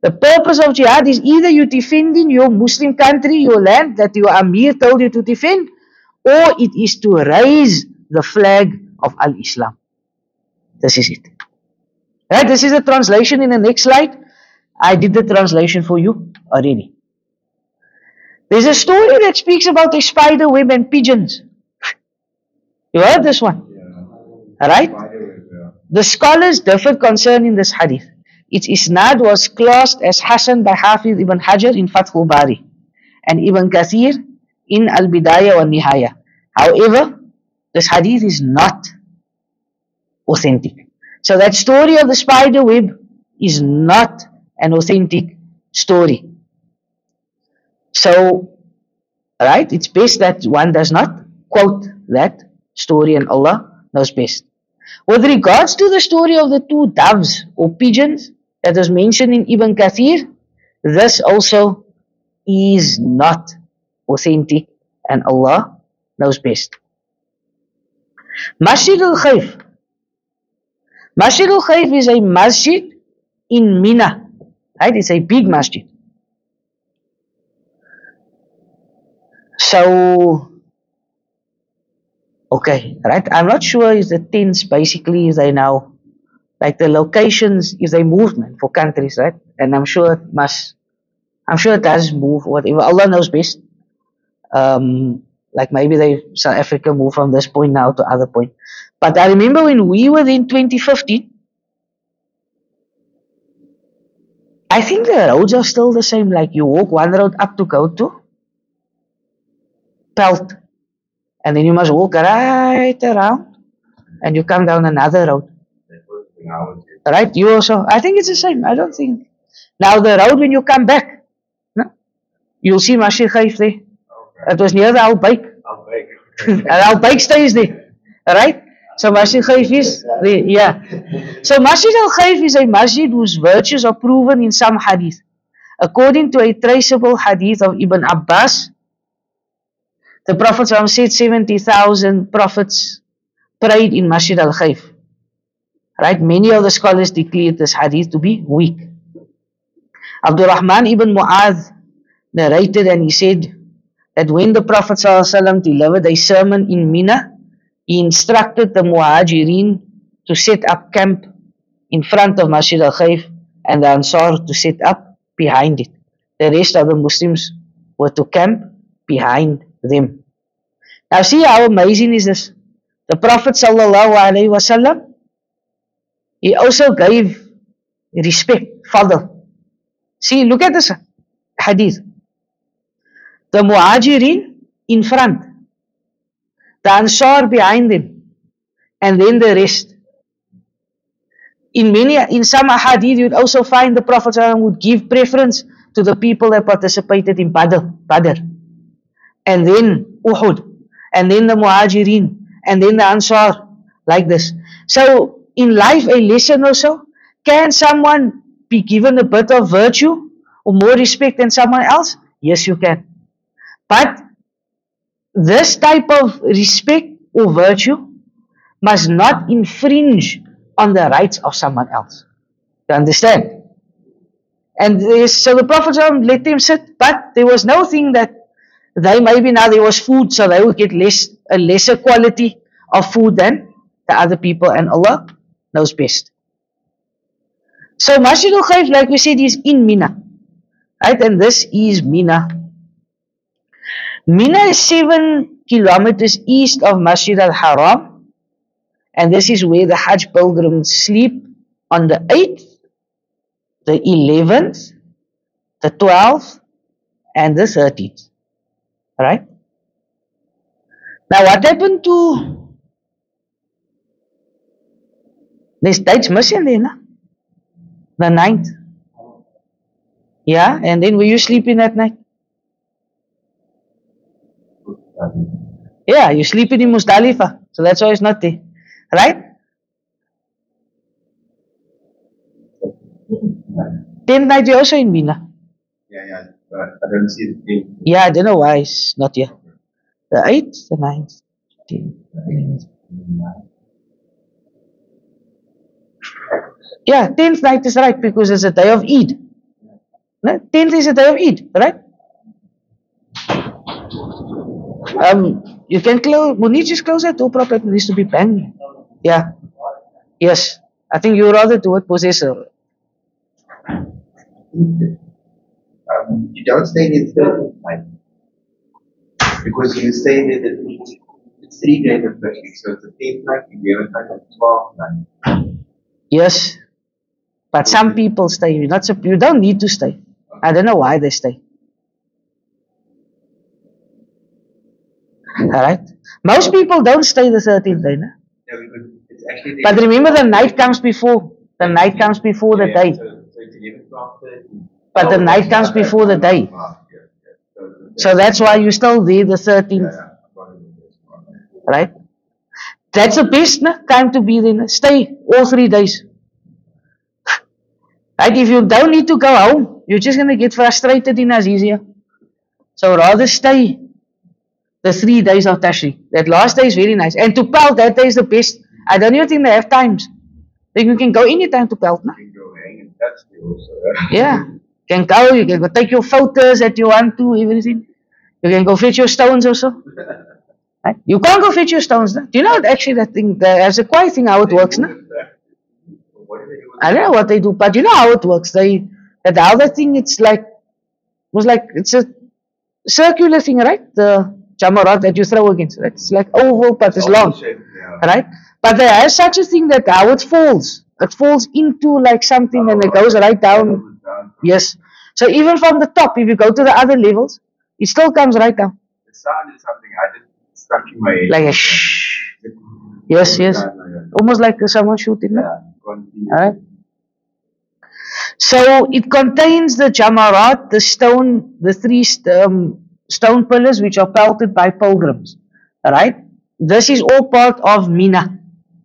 The purpose of jihad is either you defending your Muslim country, your land that your Amir told you to defend, or it is to raise the flag of Al Islam. This is it. Right? This is the translation in the next slide. I did the translation for you already. There's a story that speaks about a spider web and pigeons. You heard this one? Right? The scholars differed concerning this hadith. Its isnad was classed as Hasan by Hafiz ibn Hajar in Fathul Bari and Ibn Kathir in Al Bidayah wa Nihaya. However, this hadith is not authentic. So that story of the spider web is not an authentic story. So, right, it's best that one does not quote that story and Allah knows best. With regards to the story of the two doves or pigeons that was mentioned in Ibn Kathir, this also is not authentic and Allah knows best. Masjid al-Khayf. Masjid al-Khayf is a masjid in Mina. Right? It's a big masjid. So, okay, right? I'm not sure if the tents basically is they now, like the locations is a movement for countries, right? And I'm sure it must, I'm sure it does move, whatever. Allah knows best. Um, like maybe they, South Africa move from this point now to other point. But I remember when we were in 2015, I think the roads are still the same. Like you walk one road up to go to Pelt, and then you must walk right around, and you come down another road. Right? You also. I think it's the same. I don't think. Now the road when you come back, no, you'll see Masjid Khaif there. It was near the Al Baik. (laughs) and Al Baik stays there. Right? So Masjid Khaif is yeah. So Masjid Al Khaif is a masjid whose virtues are proven in some hadith. According to a traceable hadith of Ibn Abbas, the Prophet said 70,000 prophets prayed in Masjid Al Khaif. Right? Many of the scholars declared this hadith to be weak. Abdul Rahman ibn Mu'adh narrated and he said that when the Prophet ﷺ delivered a sermon in Mina, he instructed the Muhajirin to set up camp in front of Masjid al Khaif and the Ansar to set up behind it. The rest of the Muslims were to camp behind them. Now see how amazing is this? The Prophet wasallam he also gave respect, father. See, look at this hadith. The Muhajirin in front, the Ansar behind them, and then the rest. In many, in some hadith, you'd also find the Prophet would give preference to the people that participated in Badr, Badr, and then Uhud, and then the Muhajirin, and then the Ansar, like this. So in life a lesson also? Can someone be given a bit of virtue or more respect than someone else? Yes, you can. But this type of respect or virtue must not infringe on the rights of someone else. You understand? And so the Prophet let them sit, but there was no thing that they maybe now there was food, so they would get less a lesser quality of food than the other people, and Allah knows best. So Masjid al Khayf, like we said, is in Mina. Right? And this is Mina. Mina is seven kilometers east of Masjid al Haram. And this is where the Hajj pilgrims sleep on the 8th, the 11th, the 12th, and the 13th. Right? Now, what happened to. There's dates missing there? The 9th. Yeah, and then were you sleeping that night? Yeah, you sleeping in Muzdalifah. So that's why it's not there. Right? 10th night you're also in Mina. Yeah, yeah. But I don't see the thing. Yeah, I don't know why it's not here. The 8th, the 9th, 10th, Yeah, 10th night is right because it's a day of Eid. No, 10th is a day of Eid, right? Um, you can close, Munich is close that door properly, needs to be banged. Yeah. Yes. I think you rather do it possessor. Um, you don't stay there third night. Because you stay there the it's three days of week, so it's a tenth night, eleventh night, and twelfth night. Yes. But some people stay. You're not, you don't need to stay. I don't know why they stay. Alright? Most people don't stay the 13th day. No? Yeah, because it's actually But remember the night comes before. The night comes before the day. So, so it's eleven, twelve, thirteen. But the night comes before the day. So, that's why you're still there the 13th. yeah. I've got it in this one. Right? That's the best no? time to be there. no? Stay all three days. Right? If you don't need to go home, you're just going to get frustrated in Azizia. So rather stay the three days of Tashriq. That last day is very nice. And to Pelt, that day is the best. I don't even think they have times. Then you can go anytime to Pelt. No? You can go hang and touch there also. (laughs) Yeah. You can go, you can go take your photos that you want to, everything. You can go fetch your stones also. (laughs) Right? You can't go fetch your stones. No? Do you know what actually that thing, the, as a quiet thing, how it works? No? What do they do with I don't know what they do, but you know how it works. They, that the other thing, it's like, was like, it's a circular thing, right? The jamarat that you throw against. Right? It's like oval, but it's long. Yeah. Right? But there is such a thing that how it falls. It falls into like something and it goes right down. Down. Yes. So even from the top, if you go to the other levels, it still comes right down. The sound is something I just stuck in my head. Like a shh. Yes, yes. Almost like someone shooting. Yeah. So it contains the jamarat, the stone, the three um, stone pillars which are pelted by pilgrims. Alright. This is all part of Mina.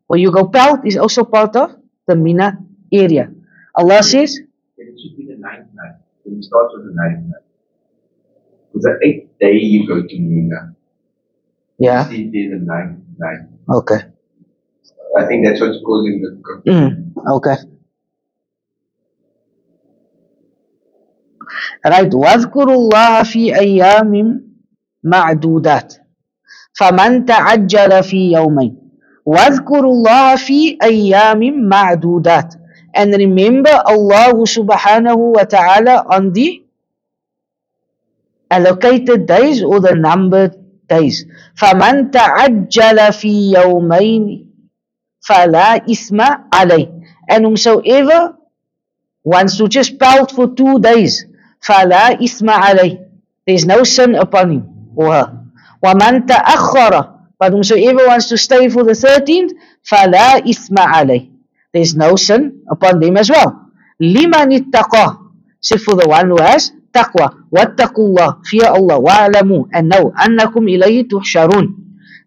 Where you go pelt is also part of the Mina area. Allah says, It should be the ninth night. It will start with the ninth night. Because the eighth day you go to Mina. yeah, See there the ninth night. okay. I think that's what's causing the confusion. Mm, okay. Right. واذكروا الله في أيام معدودات فمن تعجل في يومين واذكروا الله في أيام معدودات and remember Allah subhanahu wa ta'ala on the allocated days or the numbered days فمن تعجل في يومين فلا إثم عليه and whomsoever wants to just pout for two days فلا إثم عليه there's no sin upon him or her ومن تأخر but whomsoever wants to stay for the 13th فلا إثم عليه there's no sin upon them as well لمن اتقى except for the one who has taqwa واتقوا الله fear Allah واعلموا and know أنكم إليه تحشرون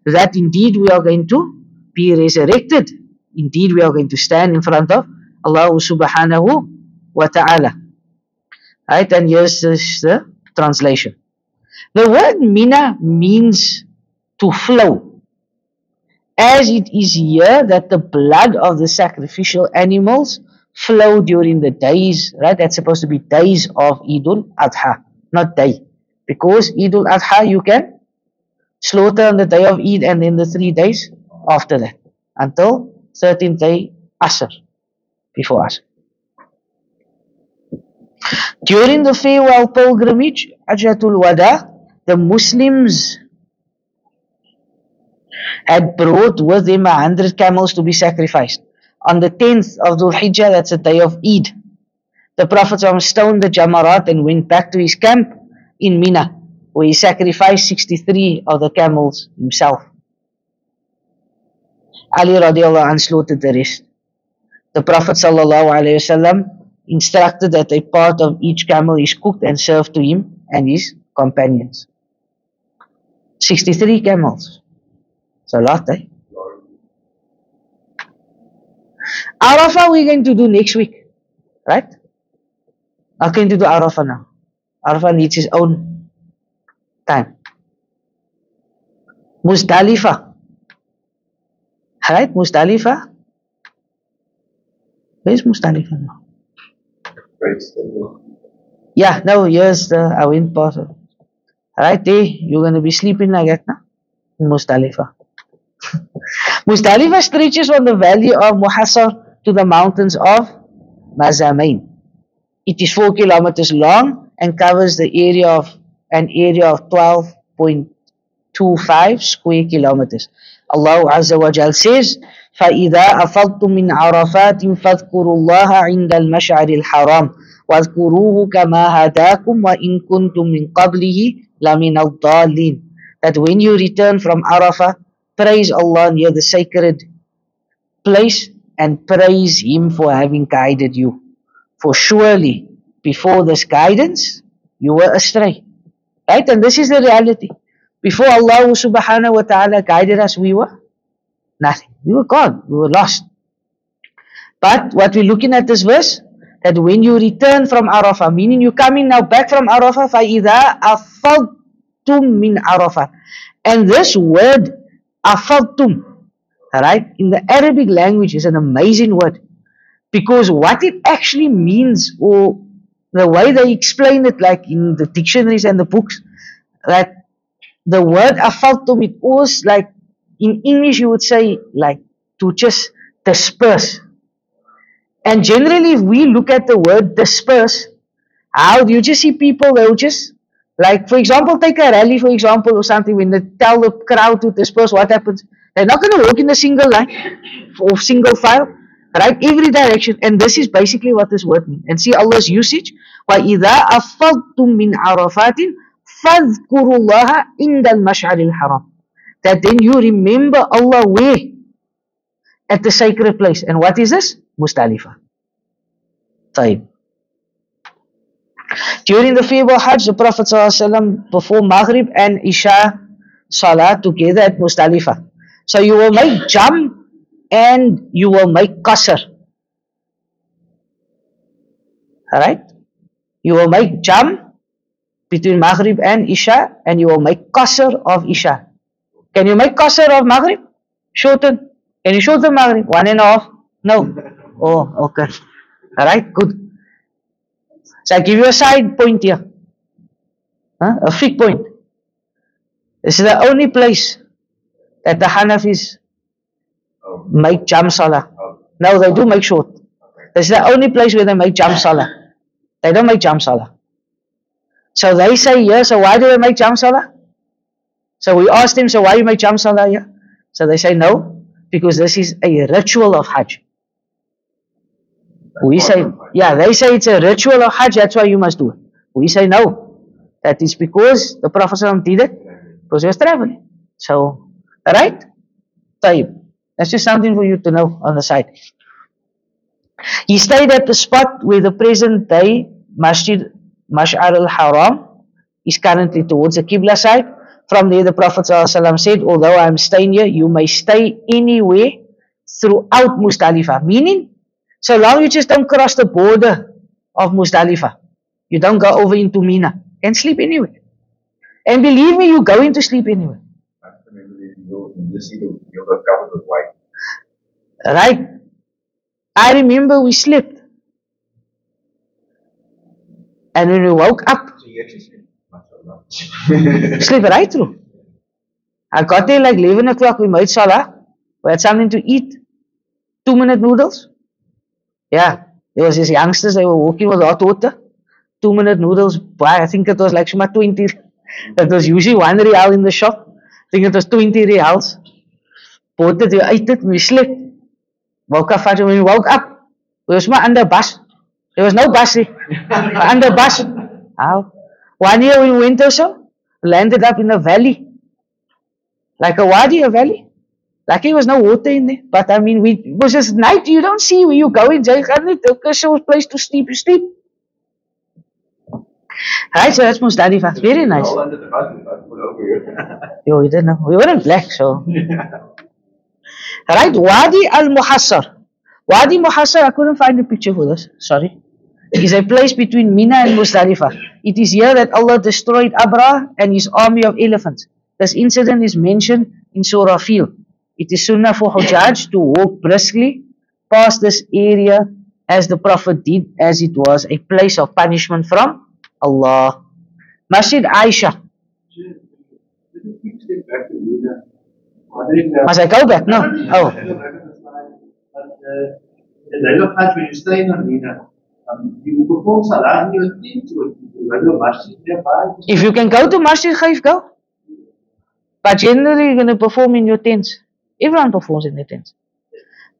that indeed we are going to be resurrected indeed we are going to stand in front of Allah subhanahu wa ta'ala. Right, and here's the translation. The word mina means to flow. As it is here that the blood of the sacrificial animals flow during the days, right? That's supposed to be days of Idul Adha, not day. Because Idul Adha you can slaughter on the day of Eid and then the three days after that. Until 13th day Asr. Before Asr. During the farewell pilgrimage, Hajjatul Wada, the Muslims had brought with them a hundred camels to be sacrificed. On the 10th of Dhul Hijjah, that's the day of Eid, the Prophet stoned the Jamarat and went back to his camp in Mina, where he sacrificed 63 of the camels himself. Ali radiallahu anh slaughtered the rest. The Prophet sallallahu alayhi wasallam instructed that a part of each camel is cooked and served to him and his companions. 63 camels. It's a lot, eh? Arafah we're going to do next week, right? Not going to do Arafah now. Arafah needs his own time. Muzdalifah. Right? Muzdalifah. Where's Muzdalifah now? Praise the. Yeah, no, here's the past. it. Right there, you're gonna be sleeping like that now in Muzdalifah. (laughs) Muzdalifah stretches from the valley of Muhassar to the mountains of Mazamain. It is four kilometers long and covers the area of an area of 12.25 square kilometers. Allah Azza wa Jal says, فإذا أفضتم من عرفات فاذكروا الله عند المشعر الحرام واذكروه كما هداكم وإن كنتم من قبله لمن الضالين That when you return from Arafah, praise Allah near the sacred place and praise Him for having guided you. For surely before this guidance, you were astray. Right? And this is the reality. Before Allah subhanahu wa ta'ala guided us, we were nothing. We were gone. We were lost. But what we're looking at this verse, that when you return from Arafah, meaning you're coming now back from Arafah, فَإِذَا أَفَضْتُم مِّنْ Arafah. And this word, أَفَضْتُم, right, in the Arabic language is an amazing word. Because what it actually means, or the way they explain it, like in the dictionaries and the books, that the word afaltum, it was like, in English you would say, like, to just disperse. And generally, if we look at the word disperse, how do you just see people, they'll just, like, for example, take a rally, for example, or something, when they tell the crowd to disperse, what happens? They're not going to walk in a single line (laughs) or single file, right? Every direction. And this is basically what this word means. And see Allah's usage. وَإِذَا أَفَضْتُم مِّنْ عَرَفَاتٍ فَاذْكُرُوا اللَّهَ عِنْدَ الْمَشْعَرِ الْحَرَامِ that then you remember Allah where? At the sacred place. And what is this? Muzdalifah. Taib. During the feeble Hajj, the Prophet ﷺ performed Maghrib and Isha Salah together at Muzdalifah. So you will make Jam and you will make Qasr. Alright? You will make Jam between Maghrib and Isha and you will make Qasr of Isha. Can you make qasr of Maghrib? Shorten. Can you shorten Maghrib? One and a half? No. Oh, okay. Alright, good. So I give you a side point here. Huh? A fiqh point. This is the only place that the Hanafis make jam salah. No, they do make short. This is the only place where they make jam salah. They don't make jam salah. So they say yes, so why do they make jam salah? So we asked them, so why you make jam salah here? So they say no, because this is a ritual of Hajj. We say, yeah, they say it's a ritual of Hajj, that's why you must do it. We say no. That is because the Prophet did it because he was traveling. So, alright? Tayyib. That's just something for you to know on the side. He stayed at the spot where the present day Masjid Mash'ar al-Haram is currently towards the Qibla side. From there the Prophet said, although I am staying here, you may stay anywhere throughout Muzdalifah. Meaning, so long you just don't cross the border of Muzdalifah. You don't go over into Mina. And sleep anywhere. And believe me, you're going to sleep anywhere. Right? I remember we slept. And when we woke up, So sleep. Right through. I got there like 11 o'clock, we made salah. We had something to eat. Two minute noodles. Yeah. There was these youngsters, they were walking with hot water. Two minute noodles. Boy, I think it was like some 20. (laughs) that was usually one real in the shop. I think it was 20 reals. Bought it, we ate it, we slept. Woke up, when we woke up, we was maar under bus. There was no bus (laughs) under bus. How? One year went also, landed up in a valley. Like a wadi, a valley. Lucky there was no water in there. But I mean, we, it was just night. You don't see where you're going. Jy gaan net elke so place to sleep. You sleep. Right, so that's Muzdalifah. Very nice. All under the bus, the bus over here. Yo, you didn't know. We weren't black, so. Right, Wadi al Muhassar. Wadi Muhassar, I couldn't find a picture for this. Sorry. Is a place between Mina and Muzdalifah. It is here that Allah destroyed Abraha and his army of elephants. This incident is mentioned in Surah Fil. It is sunnah for Hujjaj to walk briskly past this area as the Prophet did, as it was a place of punishment from Allah. Masjid Aisha. To Must I go back? No. Oh. But, uh, in the Hajj, when you stay in Medina, um, you perform salah or you run a masjid nearby. If you can go to Masjid Khaif, go. But generally, you're going to perform in your tents. Everyone performs in their tents.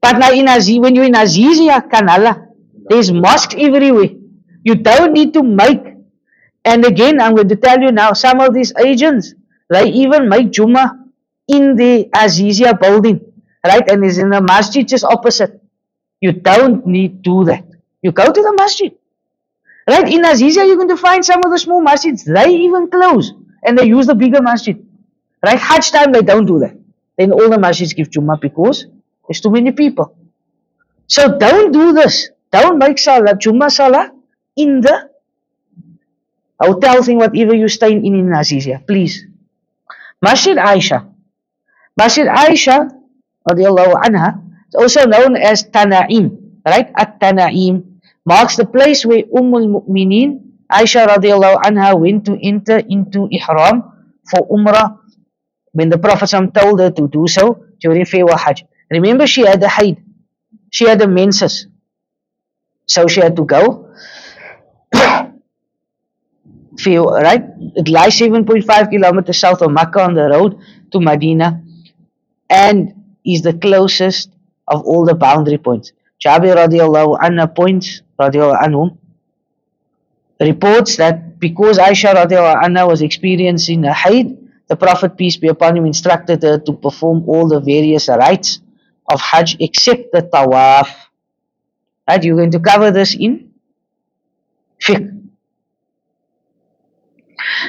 But now in Aziz, when you're in Azizia, Kanala, there's mosques everywhere. You don't need to make. And again, I'm going to tell you now, some of these agents, they even make Jummah in the Azizia building. Right? And it's in the masjid just opposite. You don't need to do that. You go to the masjid. Right? In Azizia, you're going to find some of the small masjids, they even close and they use the bigger masjid. Right? Hajj time, they don't do that. Then all the masjids give Jummah because there's too many people. So don't do this. Don't make Salah, Jummah Salah in the hotel thing, whatever you're staying in in Azizia. Please. Masjid Aisha. Masjid Aisha, radiallahu anha, is also known as Tana'im. Right? At-Tana'im marks the place where Ummul Mu'mineen, Aisha radiallahu anha, went to enter into Ihram for Umrah when the Prophet told her to do so during Fiwa Hajj. Remember, she had a haid, she had a menses, so she had to go. (coughs) Right? It lies 7.5 kilometers south of Makkah on the road to Medina and is the closest of all the boundary points. Jabir radiallahu anha points, radiallahu anhum, reports that because Aisha radiallahu anha was experiencing a haid, the Prophet, peace be upon him, instructed her to perform all the various rites of Hajj except the tawaf. Right? You're going to cover this in fiqh.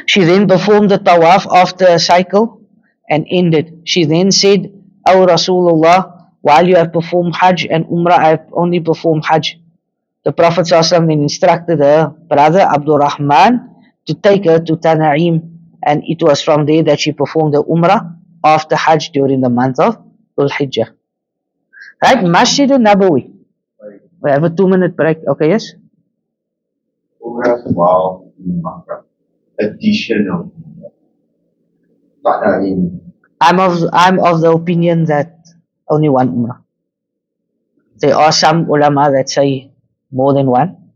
She then performed the tawaf after a cycle and ended. She then said, O Rasulullah, while you have performed Hajj and Umrah, I have only performed Hajj. The Prophet then instructed her brother Abdul Rahman to take her to Tana'im and it was from there that she performed the Umrah after Hajj during the month of Dhul Hijjah. Right? Masjid Nabawi. We have a two minute break. Okay, yes? Umrah Additional. I'm of I'm of the opinion that only one Umrah. There are some ulama that say more than one.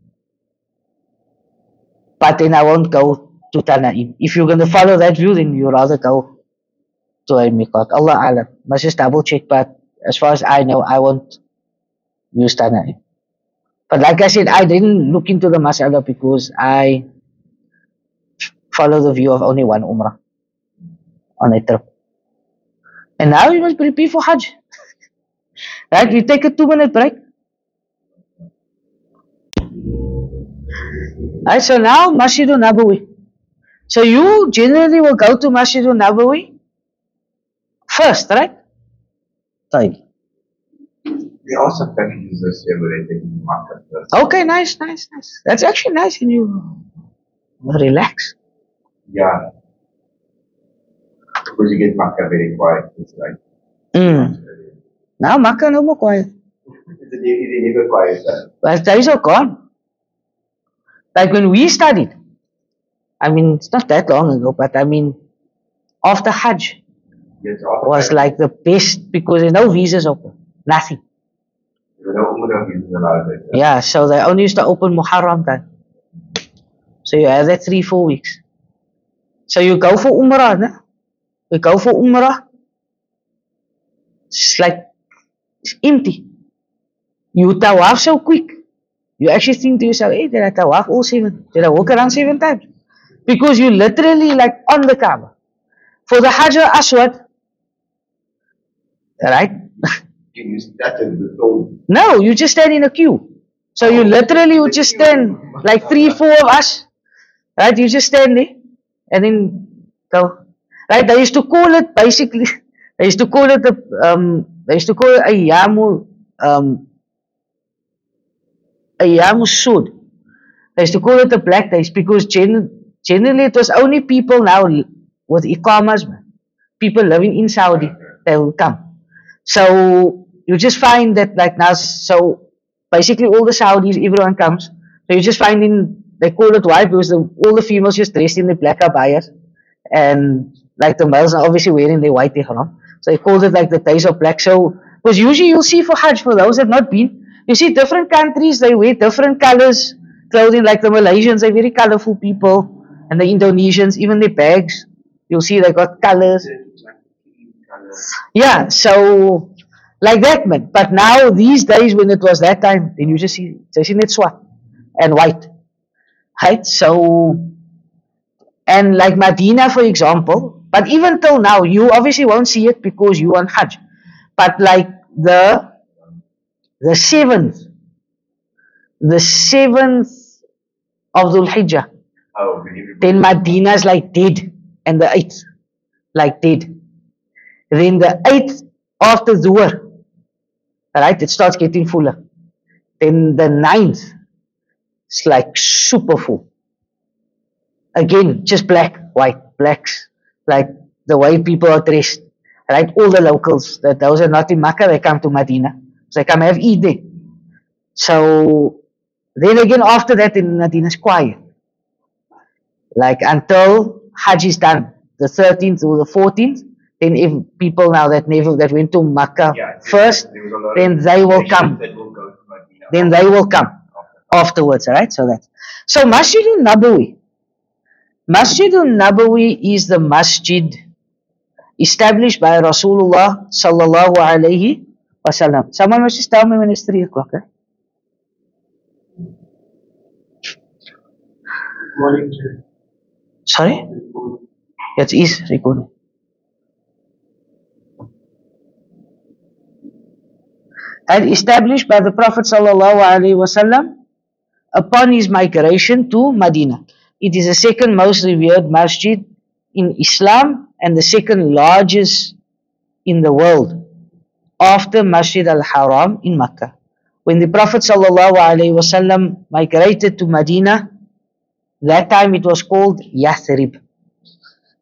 But then I won't go to Tana'im. If you're going to follow that view, then you rather go to a Miqat. Allah Alam. Must just double check, but as far as I know, I won't use Tana'im. But like I said, I didn't look into the masala because I follow the view of only one Umrah on a trip. And now we must prepare for Hajj. Right? We take a two minute break. Right, so now Masjidu Nabawi. So you generally will go to Masjidu Nabawi first, right? Time. We also finishes this year, but I think Makkah first. Okay, nice, nice, nice. That's actually nice, and you relax. Yeah, because you get market very quiet. It's like. Mm. Now Makkah no more quiet. But days are gone. Like when we studied, I mean, it's not that long ago, but I mean, after Hajj yes, after was that, like the best because there's no visas open, nothing. No. Yeah, so they only used to open Muharram time. So you have that three, four weeks. So you go for Umrah, ne? You go for Umrah. It's like, it's empty. You tawaf so quick. You actually think to yourself, hey, did I tawaf all seven? Did I walk around seven times? Because you literally like on the Kaaba. For the Hajar al-Aswad, right? You use that as the. No, you just stand in a queue. So you literally would just stand like three, four of us. Right? You just stand there and then go. Right? They used to call it basically (laughs) they used to call it the um they used to call it a um a yamu sud. They used to call it the black days because gen- generally it was only people now with man. people living in Saudi, they will come. So you just find that like now, so basically all the Saudis, everyone comes. So you just find in, they call it white because the, all the females just dressed in the black abayas. And like the males are obviously wearing their white ihram. So they called it like the days of black. So, because usually you'll see for Hajj, for those that have not been, you see different countries, they wear different colors clothing, like the Malaysians, they're very colorful people. And the Indonesians, even their bags, you'll see they got colors. Yeah, so like that, man. But now these days, when it was that time, then you just see, just see it swart and white, right? So, and like Medina, for example. But even till now, you obviously won't see it because you on Hajj. But like the the seventh, the seventh of Dhul Hijjah, Oh, everybody- then Medina's like dead, and the eighth, like dead. Then the eighth after Zuhr, right, it starts getting fuller. Then the ninth, it's like super full. Again, just black, white, blacks, like the way people are dressed, right? All the locals, that those are not in Makkah, they come to Medina. So they come have Eid there. So then again, after that, in Medina's quiet like until Hajj is done, the 13th or the 14th, then if people now that never that went to Makkah Yeah, first, there was a lot then they will come. Will Medina. Then they will come afterwards, alright? So that. So Masjidul Nabawi. Masjidul Nabawi is the masjid established by Rasulullah sallallahu alaihi wasallam. Someone must just tell me when it's three o'clock. Eh? Morning Sorry, it is recording. and established by the Prophet sallallahu alaihi wasallam upon his migration to Medina. It is the second most revered masjid in Islam and the second largest in the world after Masjid al-Haram in Mecca. When the Prophet wasallam migrated to Medina, that time it was called Yathrib.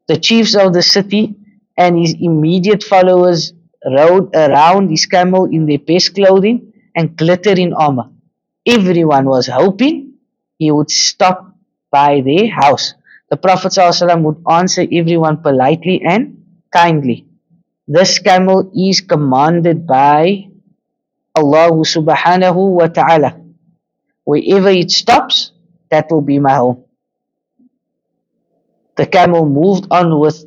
The chiefs of the city and his immediate followers rode around his camel in their best clothing and glittering armor. Everyone was hoping he would stop by their house. The Prophet ﷺ would answer everyone politely and kindly. This camel is commanded by Allah subhanahu wa ta'ala. Wherever it stops, that will be my home. The camel moved on with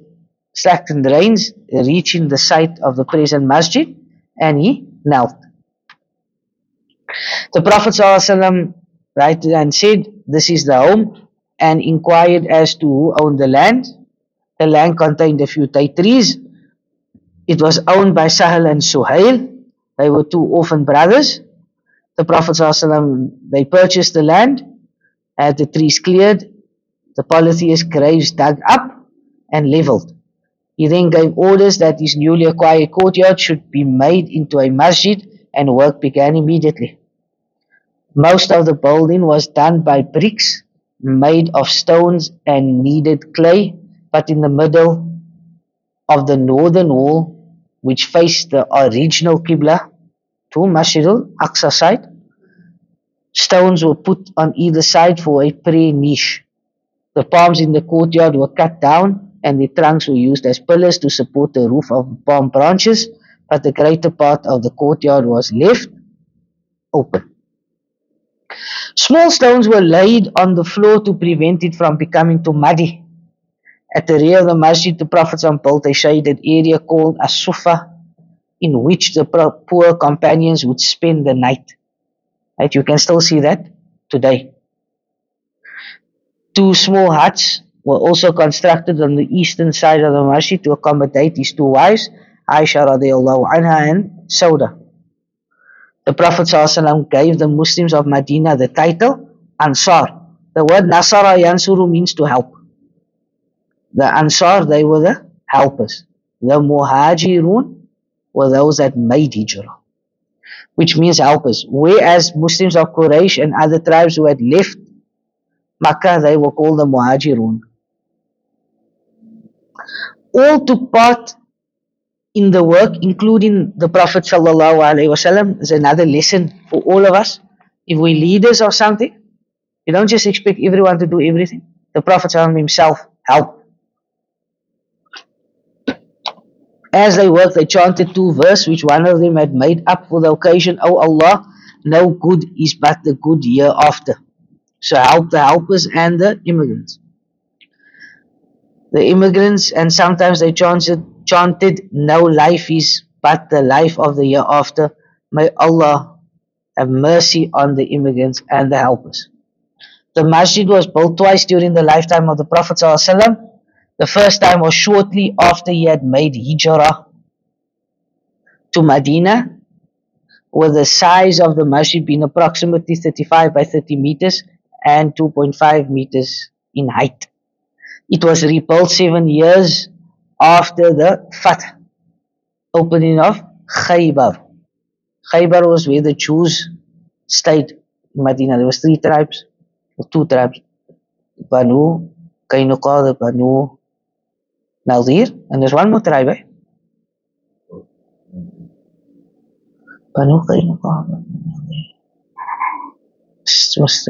slackened reins, reaching the site of the present masjid, and he knelt. The Prophet ﷺ right and said, This is the home, and inquired as to who owned the land. The land contained a few date trees. It was owned by Sahel and Suhail. They were two orphan brothers. The Prophet ﷺ, they purchased the land, had the trees cleared, the polytheist graves dug up and leveled. He then gave orders that his newly acquired courtyard should be made into a masjid and work began immediately. Most of the building was done by bricks made of stones and kneaded clay, but in the middle of the northern wall, which faced the original Qibla to Masjid al-Aqsa side, stones were put on either side for a prayer niche. The palms in the courtyard were cut down and the trunks were used as pillars to support the roof of palm branches, but the greater part of the courtyard was left open. Small stones were laid on the floor to prevent it from becoming too muddy. At the rear of the masjid, the Prophet built a shaded area called a sufa, in which the poor companions would spend the night. Right? You can still see that today. Two small huts were also constructed on the eastern side of the masjid to accommodate his two wives, Aisha radiallahu anha and Sauda. The Prophet ﷺ gave the Muslims of Medina the title Ansar. The word Nasara Yansuru means to help. The Ansar, they were the helpers. The Muhajirun were those that made Hijrah, which means helpers. Whereas Muslims of Quraysh and other tribes who had left Makkah, they were called the Muhajirun. All took part in the work, including the Prophet sallallahu alaihi wasallam, is another lesson for all of us. If we're leaders or something, you don't just expect everyone to do everything. The Prophet himself helped. As they worked, they chanted two verses, which one of them had made up for the occasion. O Allah, no good is but the good year after. So help the helpers and the immigrants. The immigrants, and sometimes they chanted, chanted, No life is but the life of the year after. May Allah have mercy on the immigrants and the helpers. The masjid was built twice during the lifetime of the Prophet. The first time was shortly after he had made hijrah to Medina, with the size of the masjid being approximately 35 by 30 meters and 2.5 meters in height. It was rebuilt seven years after the Fath, opening of Khaybar. Khaybar was where the Jews stayed in Medina. There was three tribes, or two tribes, Banu Kainuqa, the Banu Nadir, and there's one more tribe, eh? Banu Kainuqa, Nadir. What's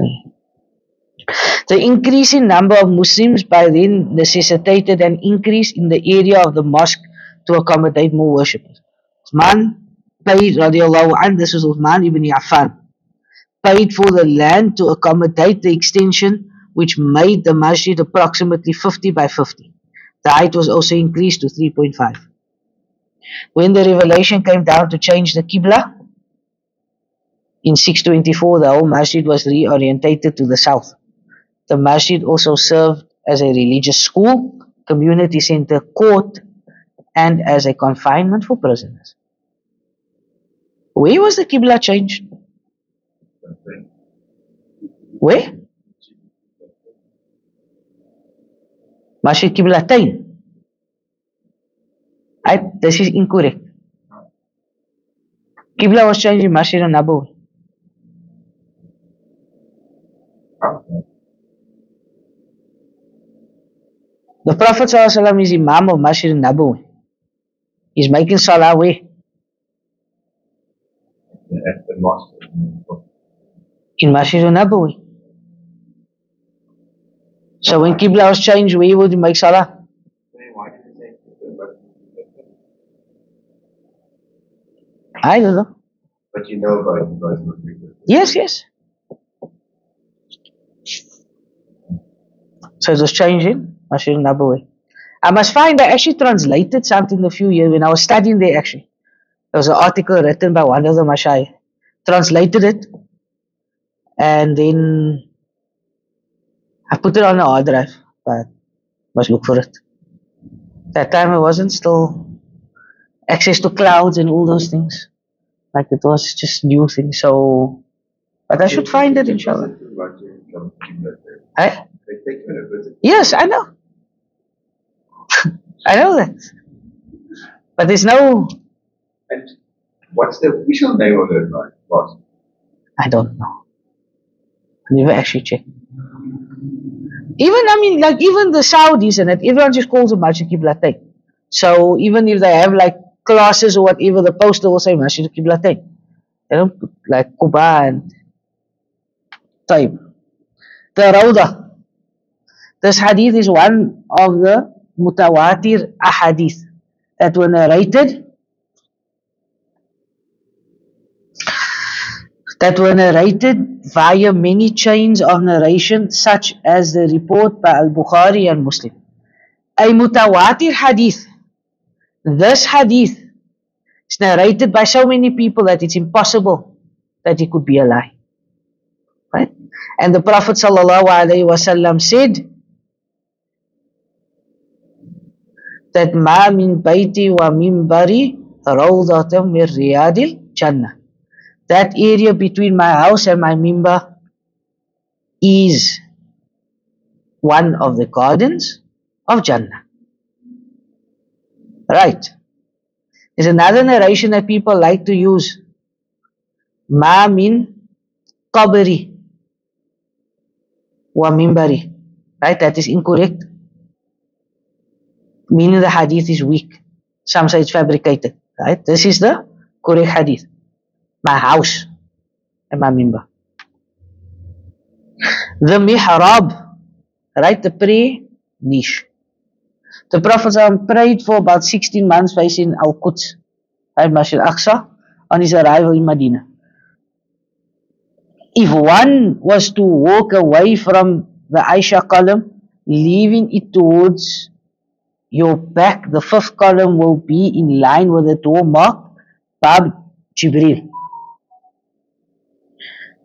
the the increase in number of Muslims by then necessitated an increase in the area of the mosque to accommodate more worshippers. Uthman paid, radiallahu anh, this was Uthman ibn Affan, paid for the land to accommodate the extension which made the masjid approximately 50 by 50. The height was also increased to 3.5. When the revelation came down to change the Qibla, in 624 the whole masjid was reorientated to the south. The masjid also served as a religious school, community center, court, and as a confinement for prisoners. Where was the Qibla changed? Where? Masjid Qiblatain. I, this is incorrect. Qibla was changed in Masjid al-Nabawi. The Prophet ﷺ is Imam of Masjid al-Nabawi. He's making salah where? At the mosque. In Masjid al-Nabawi. So when Qibla was changed, where would you make salah? Why did it say but, I don't know. but you know about about Muslims. Yes, yes. So it was changing Masjid al-Nabawi. I must find, I actually translated something a few years when I was studying there actually. There was an article written by one of the Mashai. Translated it. And then I put it on a hard drive, but must look for it. That time it wasn't still access to clouds and all those things. Like it was just new things. So, but I should find it inshallah. I, They take you on a visit. yes, I know. I know that. But there's no, And What's the official name of that like, mosque? I don't know. I never actually checked. Even, I mean, like, even the Saudis and it, everyone just calls it Masjid Qiblatain. So, even if they have, like, classes or whatever, the poster will say Masjid Qiblatain. They don't put, like, Quba and type. The Rawda. This hadith is one of the mutawatir ahadith that were narrated that were narrated via many chains of narration, such as the report by Al Bukhari and Muslim. A mutawatir hadith. This hadith is narrated by so many people that it's impossible that it could be a lie. Right? And the Prophet ﷺ said that ma min baiti wa minbari rawdatam min riyadil jannah that area between my house and my mimbar is one of the gardens of Jannah. Right. There's another narration that people like to use. Ma min qabri wa mimbari. Right? That is incorrect. Meaning the hadith is weak. Some say it's fabricated. Right? This is the correct hadith my house and my mimbar. The mihrab, right? The prayer niche. The Prophet prayed for about 16 months facing Al Quds, right? Masjid Aqsa, on his arrival in Medina. If one was to walk away from the Aisha column, leaving it towards your back, the fifth column will be in line with the door marked Bab Jibril.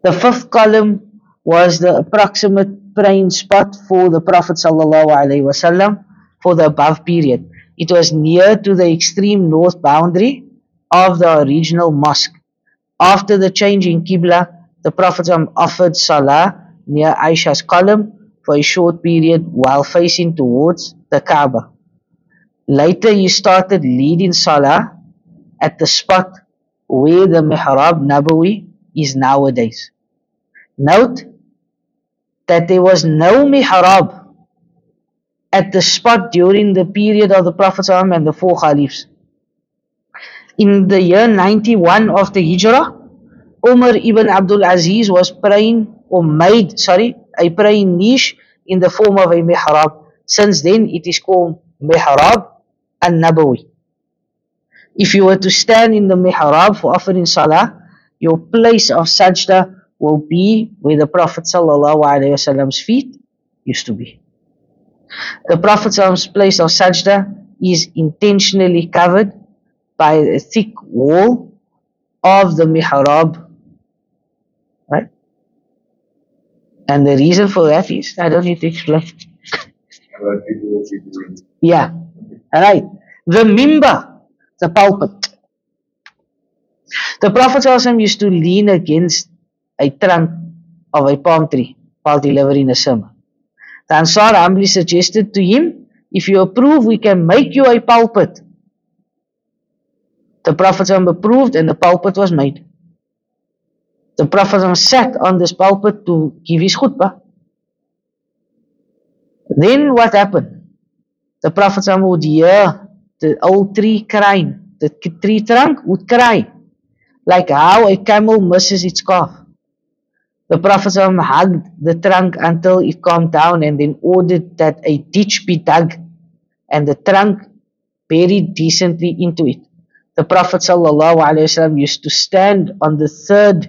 The fifth column was the approximate praying spot for the Prophet ﷺ for the above period. It was near to the extreme north boundary of the original mosque. After the change in Qibla, the Prophet offered Salah near Aisha's column for a short period while facing towards the Kaaba. Later he started leading Salah at the spot where the Mihrab Nabawi is nowadays. Note that there was no mihrab at the spot during the period of the Prophet and the four caliphs. In the year 91 of the Hijrah, Umar ibn Abdul Aziz was praying or made, sorry, a praying niche in the form of a mihrab. Since then, it is called mihrab al-Nabawi. If you were to stand in the mihrab for offering salah, your place of sajda will be where the Prophet Prophet's feet used to be. The Prophet's place of sajda is intentionally covered by a thick wall of the mihrab. Right? And the reason for that is, I don't need to explain. Yeah. Alright. The mimbar, the pulpit. The Prophet used to lean against a trunk of a palm tree while delivering a sermon. The Ansar humbly suggested to him, If you approve, we can make you a pulpit. The Prophet approved and the pulpit was made. The Prophet sat on this pulpit to give his khutbah. Then what happened? The Prophet would hear the old tree crying. The tree trunk would cry. Like how a camel misses its calf. The Prophet hugged the trunk until it calmed down and then ordered that a ditch be dug and the trunk buried decently into it. The Prophet used to stand on the third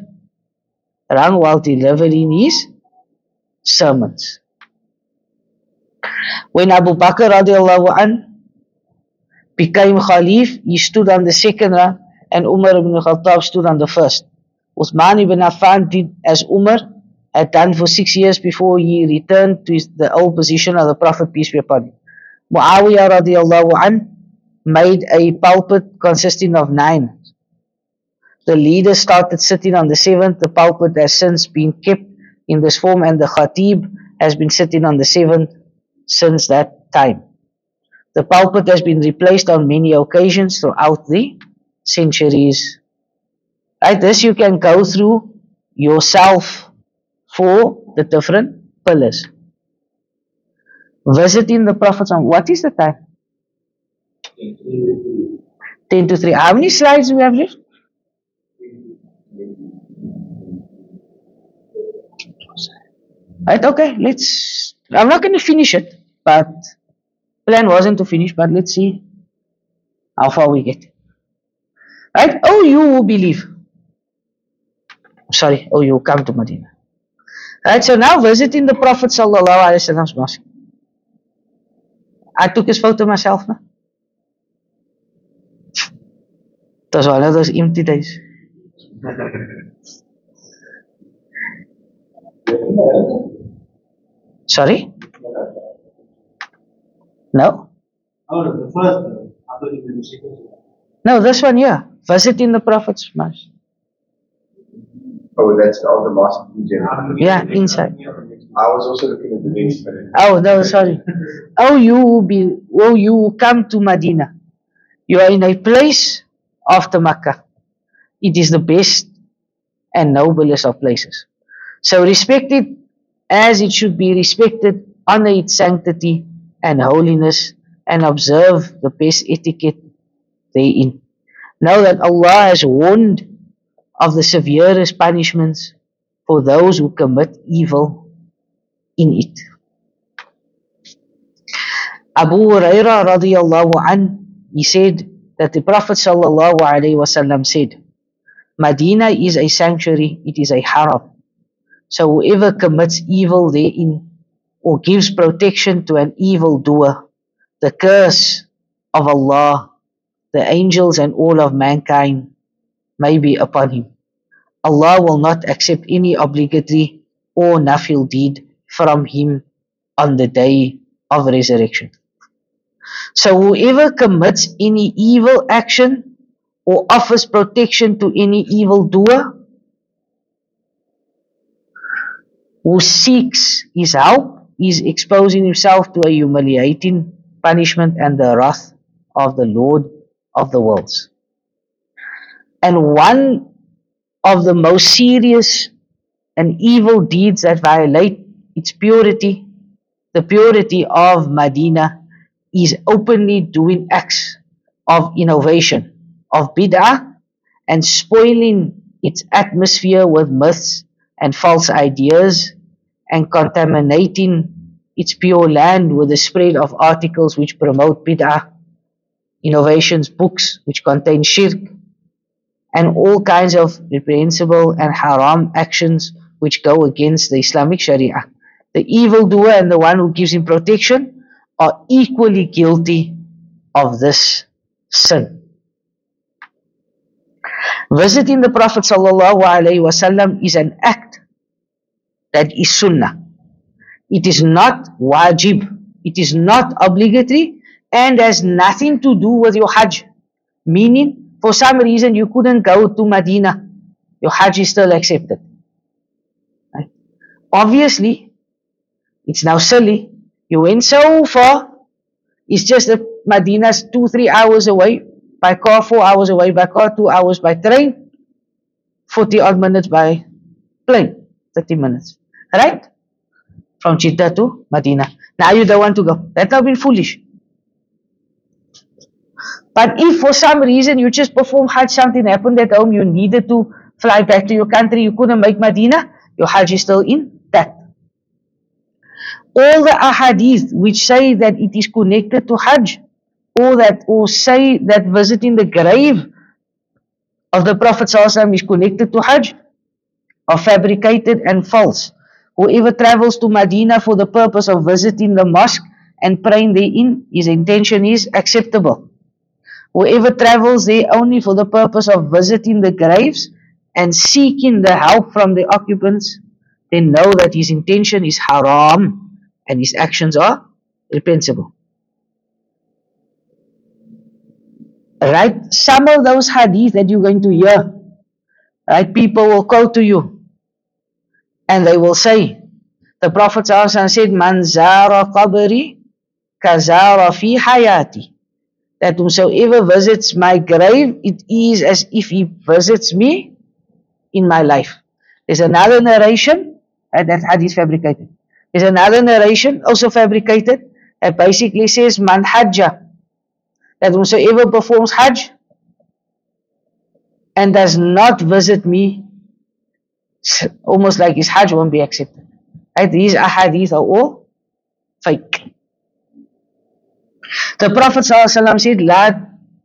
rung while delivering his sermons. When Abu Bakr radiallahu an became Khalif, he stood on the second rung and Umar ibn Khattab stood on the first. Uthman ibn Affan did as Umar had done for six years before he returned to his, the old position of the Prophet, peace be upon him. Muawiyah radiallahu an made a pulpit consisting of nine. The leader started sitting on the seventh. The pulpit has since been kept in this form and the khatib has been sitting on the seventh since that time. The pulpit has been replaced on many occasions throughout the centuries Right? This you can go through yourself for the different pillars. Visiting the prophets Prophet. What is the time? 10 to 3. How many slides do we have left? Right, okay, let's. I'm not going to finish it, but plan wasn't to finish, but let's see how far we get. Right? Oh, you will believe. Sorry, oh, you come to Medina. Right, so now visiting the Prophet Sallallahu Alaihi Wasallam's mosque. I took his photo myself. No? It was one of those empty days. (laughs) you meant the second one. No, this one here. Visiting the Prophet's mosque. Oh, that's all the mosque in general. Yeah, inside. I was also looking at the next one. Oh, no, sorry. Oh, you will be, oh, you will come to Medina. You are in a place after Makkah. It is the best and noblest of places. So respect it as it should be respected, honor its sanctity and holiness, and observe the best etiquette therein. Know that Allah has warned of the severest punishments for those who commit evil in it. Abu Hurairah radiallahu an, he said that the Prophet sallallahu alaihi wasallam said, Medina is a sanctuary, it is a haram. So whoever commits evil therein or gives protection to an evil doer, the curse of Allah, the angels and all of mankind may be upon him. Allah will not accept any obligatory or nafil deed from him on the day of resurrection. So whoever commits any evil action or offers protection to any evil doer who seeks his help is exposing himself to a humiliating punishment and the wrath of the Lord of the worlds. And one of the most serious and evil deeds that violate its purity, the purity of Medina, is openly doing acts of innovation, of bid'ah, and spoiling its atmosphere with myths and false ideas, and contaminating its pure land with the spread of articles which promote bid'ah, innovations, books which contain shirk, and all kinds of reprehensible and haram actions which go against the Islamic Sharia. The evildoer and the one who gives him protection are equally guilty of this sin. Visiting the Prophet ﷺ is an act that is sunnah. It is not wajib. It is not obligatory and has nothing to do with your hajj. Meaning, for some reason you couldn't go to Medina. Your hajj is still accepted. Right? Obviously, it's now silly. You went so far. It's just that Medina's two, three hours away by car, four hours away by car, two hours by train, 40 odd minutes by plane, 30 minutes. Right? From Jeddah to Medina. Now you don't want to go. That's not been foolish. But if for some reason you just perform Hajj, something happened at home, you needed to fly back to your country, you couldn't make Medina, your Hajj is still intact. All the ahadith which say that it is connected to Hajj, or that or say that visiting the grave of the Prophet is connected to Hajj, are fabricated and false. Whoever travels to Medina for the purpose of visiting the mosque and praying therein, his intention is acceptable. Whoever travels there only for the purpose of visiting the graves and seeking the help from the occupants, then know that his intention is haram and his actions are reprehensible. Right? Some of those hadith that you're going to hear, right? People will quote to you and they will say, the Prophet said, Man zara qabri kazara fi hayati that whosoever visits my grave, it is as if he visits me in my life. There's another narration, and that hadith fabricated. There's another narration, also fabricated, that basically says, Man hajja, that whosoever performs hajj and does not visit me, almost like his hajj won't be accepted. Right? These ahadith are all fake. The Prophet said, La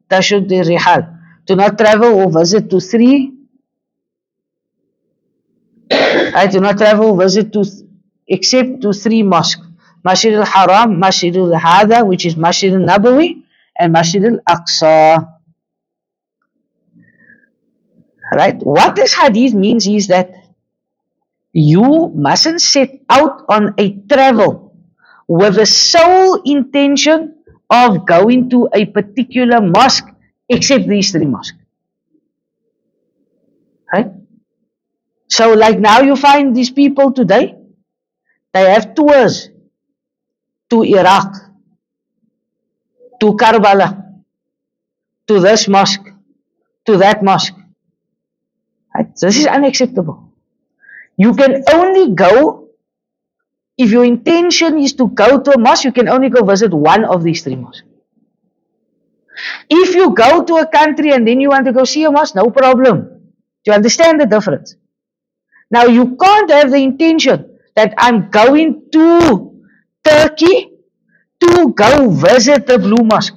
tashud rihal. Do not travel or visit to three. I do not travel visit to except to three mosques. Masjid al-Haram, Masjid al-Hada, which is Masjid al-Nabawi, and Masjid al-Aqsa. Right? What this hadith means is that you mustn't set out on a travel with the sole intention of going to a particular mosque except these three mosques. Right? So, like now you find these people today, they have tours to Iraq, to Karbala, to this mosque, to that mosque. Right? This is unacceptable. You can only go if your intention is to go to a mosque, you can only go visit one of these three mosques. If you go to a country and then you want to go see a mosque, no problem. Do you understand the difference? Now you can't have the intention that I'm going to Turkey to go visit the Blue Mosque.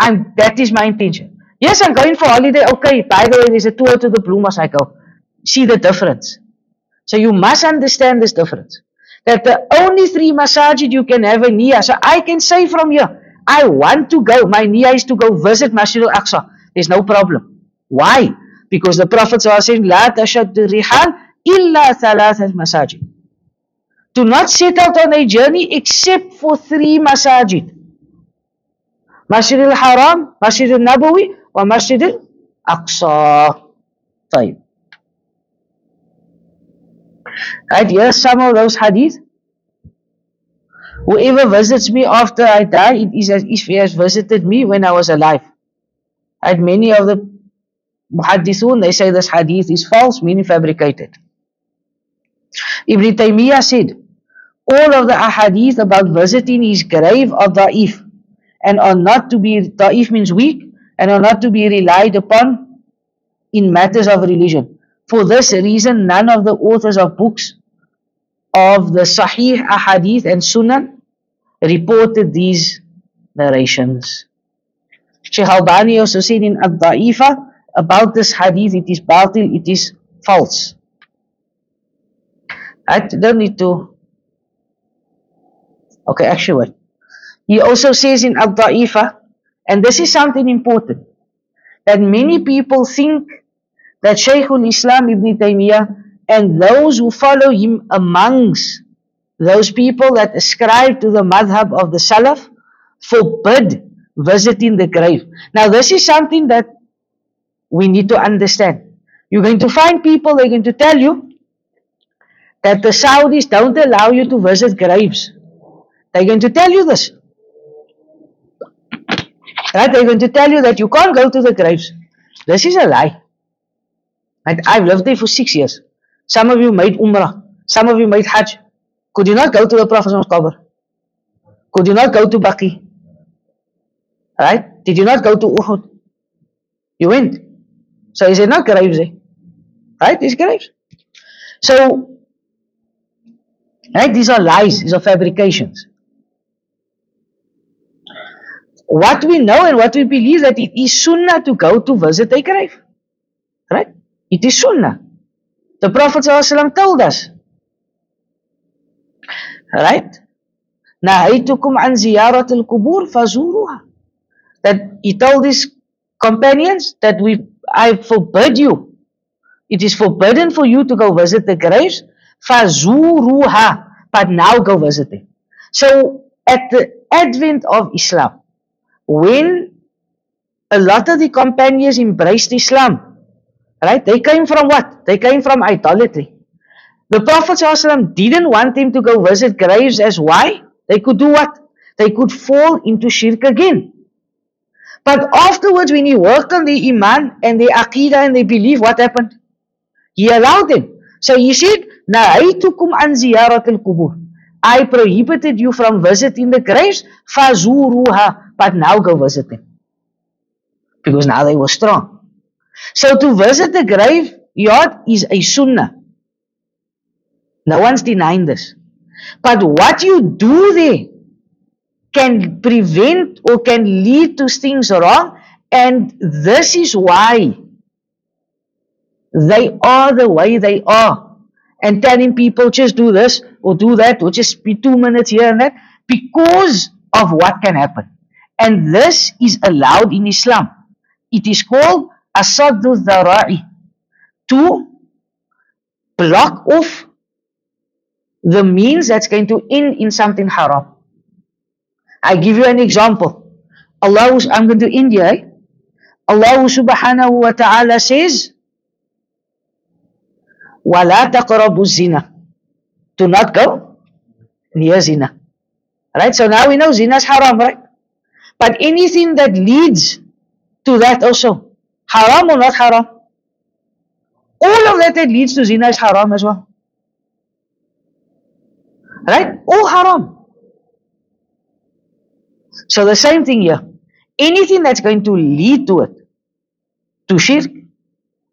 I'm that is my intention. Yes, I'm going for holiday. Okay, by the way, there's a tour to the Blue Mosque. I go. See the difference. So you must understand this difference. That the only three masajid you can have a niyyah. So I can say from here, I want to go. My niyyah is to go visit Masjid al-Aqsa. There's no problem. Why? Because the Prophet said, La tashaddu rihal illa thalathat masajid. Do not set out on a journey except for three masajid. Masjid al-Haram, Masjid al-Nabawi, or Masjid al-Aqsa. طيب. Right, here's some of those hadith. Whoever visits me after I die, it is as if he has visited me when I was alive. And many of the muhaddithun, they say this hadith is false, meaning fabricated. Ibn Taymiyyah said, all of the ahadith about visiting his grave are da'if and are not to be, da'if means weak, and are not to be relied upon in matters of religion. For this reason, none of the authors of books of the Sahih Ahadith and Sunan reported these narrations. Shaykh Albani also said in Ad-Da'ifa about this hadith, it is batil, it is false. I don't need to. Okay, actually, wait. He also says in Al-Da'ifa, and this is something important, that many people think that Shaykhul Islam Ibn Taymiyyah and those who follow him amongst those people that ascribe to the madhab of the Salaf forbid visiting the grave. Now, this is something that we need to understand. You're going to find people, they're going to tell you that the Saudis don't allow you to visit graves. They're going to tell you this. Right? They're going to tell you that you can't go to the graves. This is a lie. Right? I've lived there for six years. Some of you made Umrah. Some of you made Hajj. Could you not go to the Prophet's Qabr? Could you not go to Baqi? Right? Did you not go to Uhud? You went. So is it not graves? Right? It's graves. So, right? These are lies. These are fabrications What we know and what we believe that it is sunnah to go to visit a grave. Right? It is sunnah. The Prophet ﷺ told us. Right? نهيتكم عن زيارة القبور فزوروها. That he told his companions that we I forbid you. It is forbidden for you to go visit the graves. فزوروها. But now go visit them. So at the advent of Islam, when a lot of the companions embraced Islam, right, they came from what? They came from idolatry. The Prophet ﷺ didn't want them to go visit graves as why? They could do what? They could fall into shirk again. But afterwards, when he worked on the iman and the aqidah and the belief, what happened? He allowed them. So he said, Na'aytukum an ziyaratil kubur. I prohibited you from visiting the graves. Fazuruha. But now go visit them. Because now they were strong. So to visit the graveyard is a sunnah. No one's denying this. But what you do there can prevent or can lead to things wrong, and this is why they are the way they are. And telling people just do this or do that or just be two minutes here and that because of what can happen And this is allowed in Islam. It is called asaddu dhara'i to block off the means that's going to end in something haram. I give you an example. Allah, I'm going to India. Eh? Allah subhanahu wa ta'ala says, وَلَا تَقْرَبُوا الزِّنَا Do not go near zina. Right? So now we know zina is haram, right? But anything that leads to that also, haram or not haram? All of that that leads to zina is haram as well. Right? All haram. So the same thing here. Anything that's going to lead to it, to shirk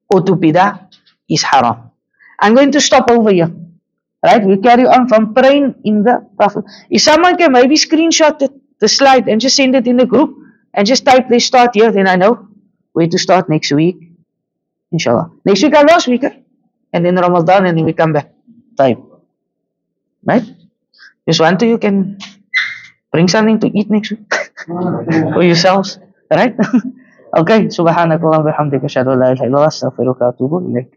or to bidah, is haram. I'm going to stop over here. Right? We carry on from praying in the Prophet. If someone can maybe screenshot the, the slide and just send it in the group and just type they start here, then I know where to start next week. Inshallah. Next week or last week. eh? And then Ramadan and then we come back. Time. Right? Just one to you can bring something to eat next week (laughs) for yourselves. Right? (laughs) okay. Anta astaghfiruka wa atubu ilaik.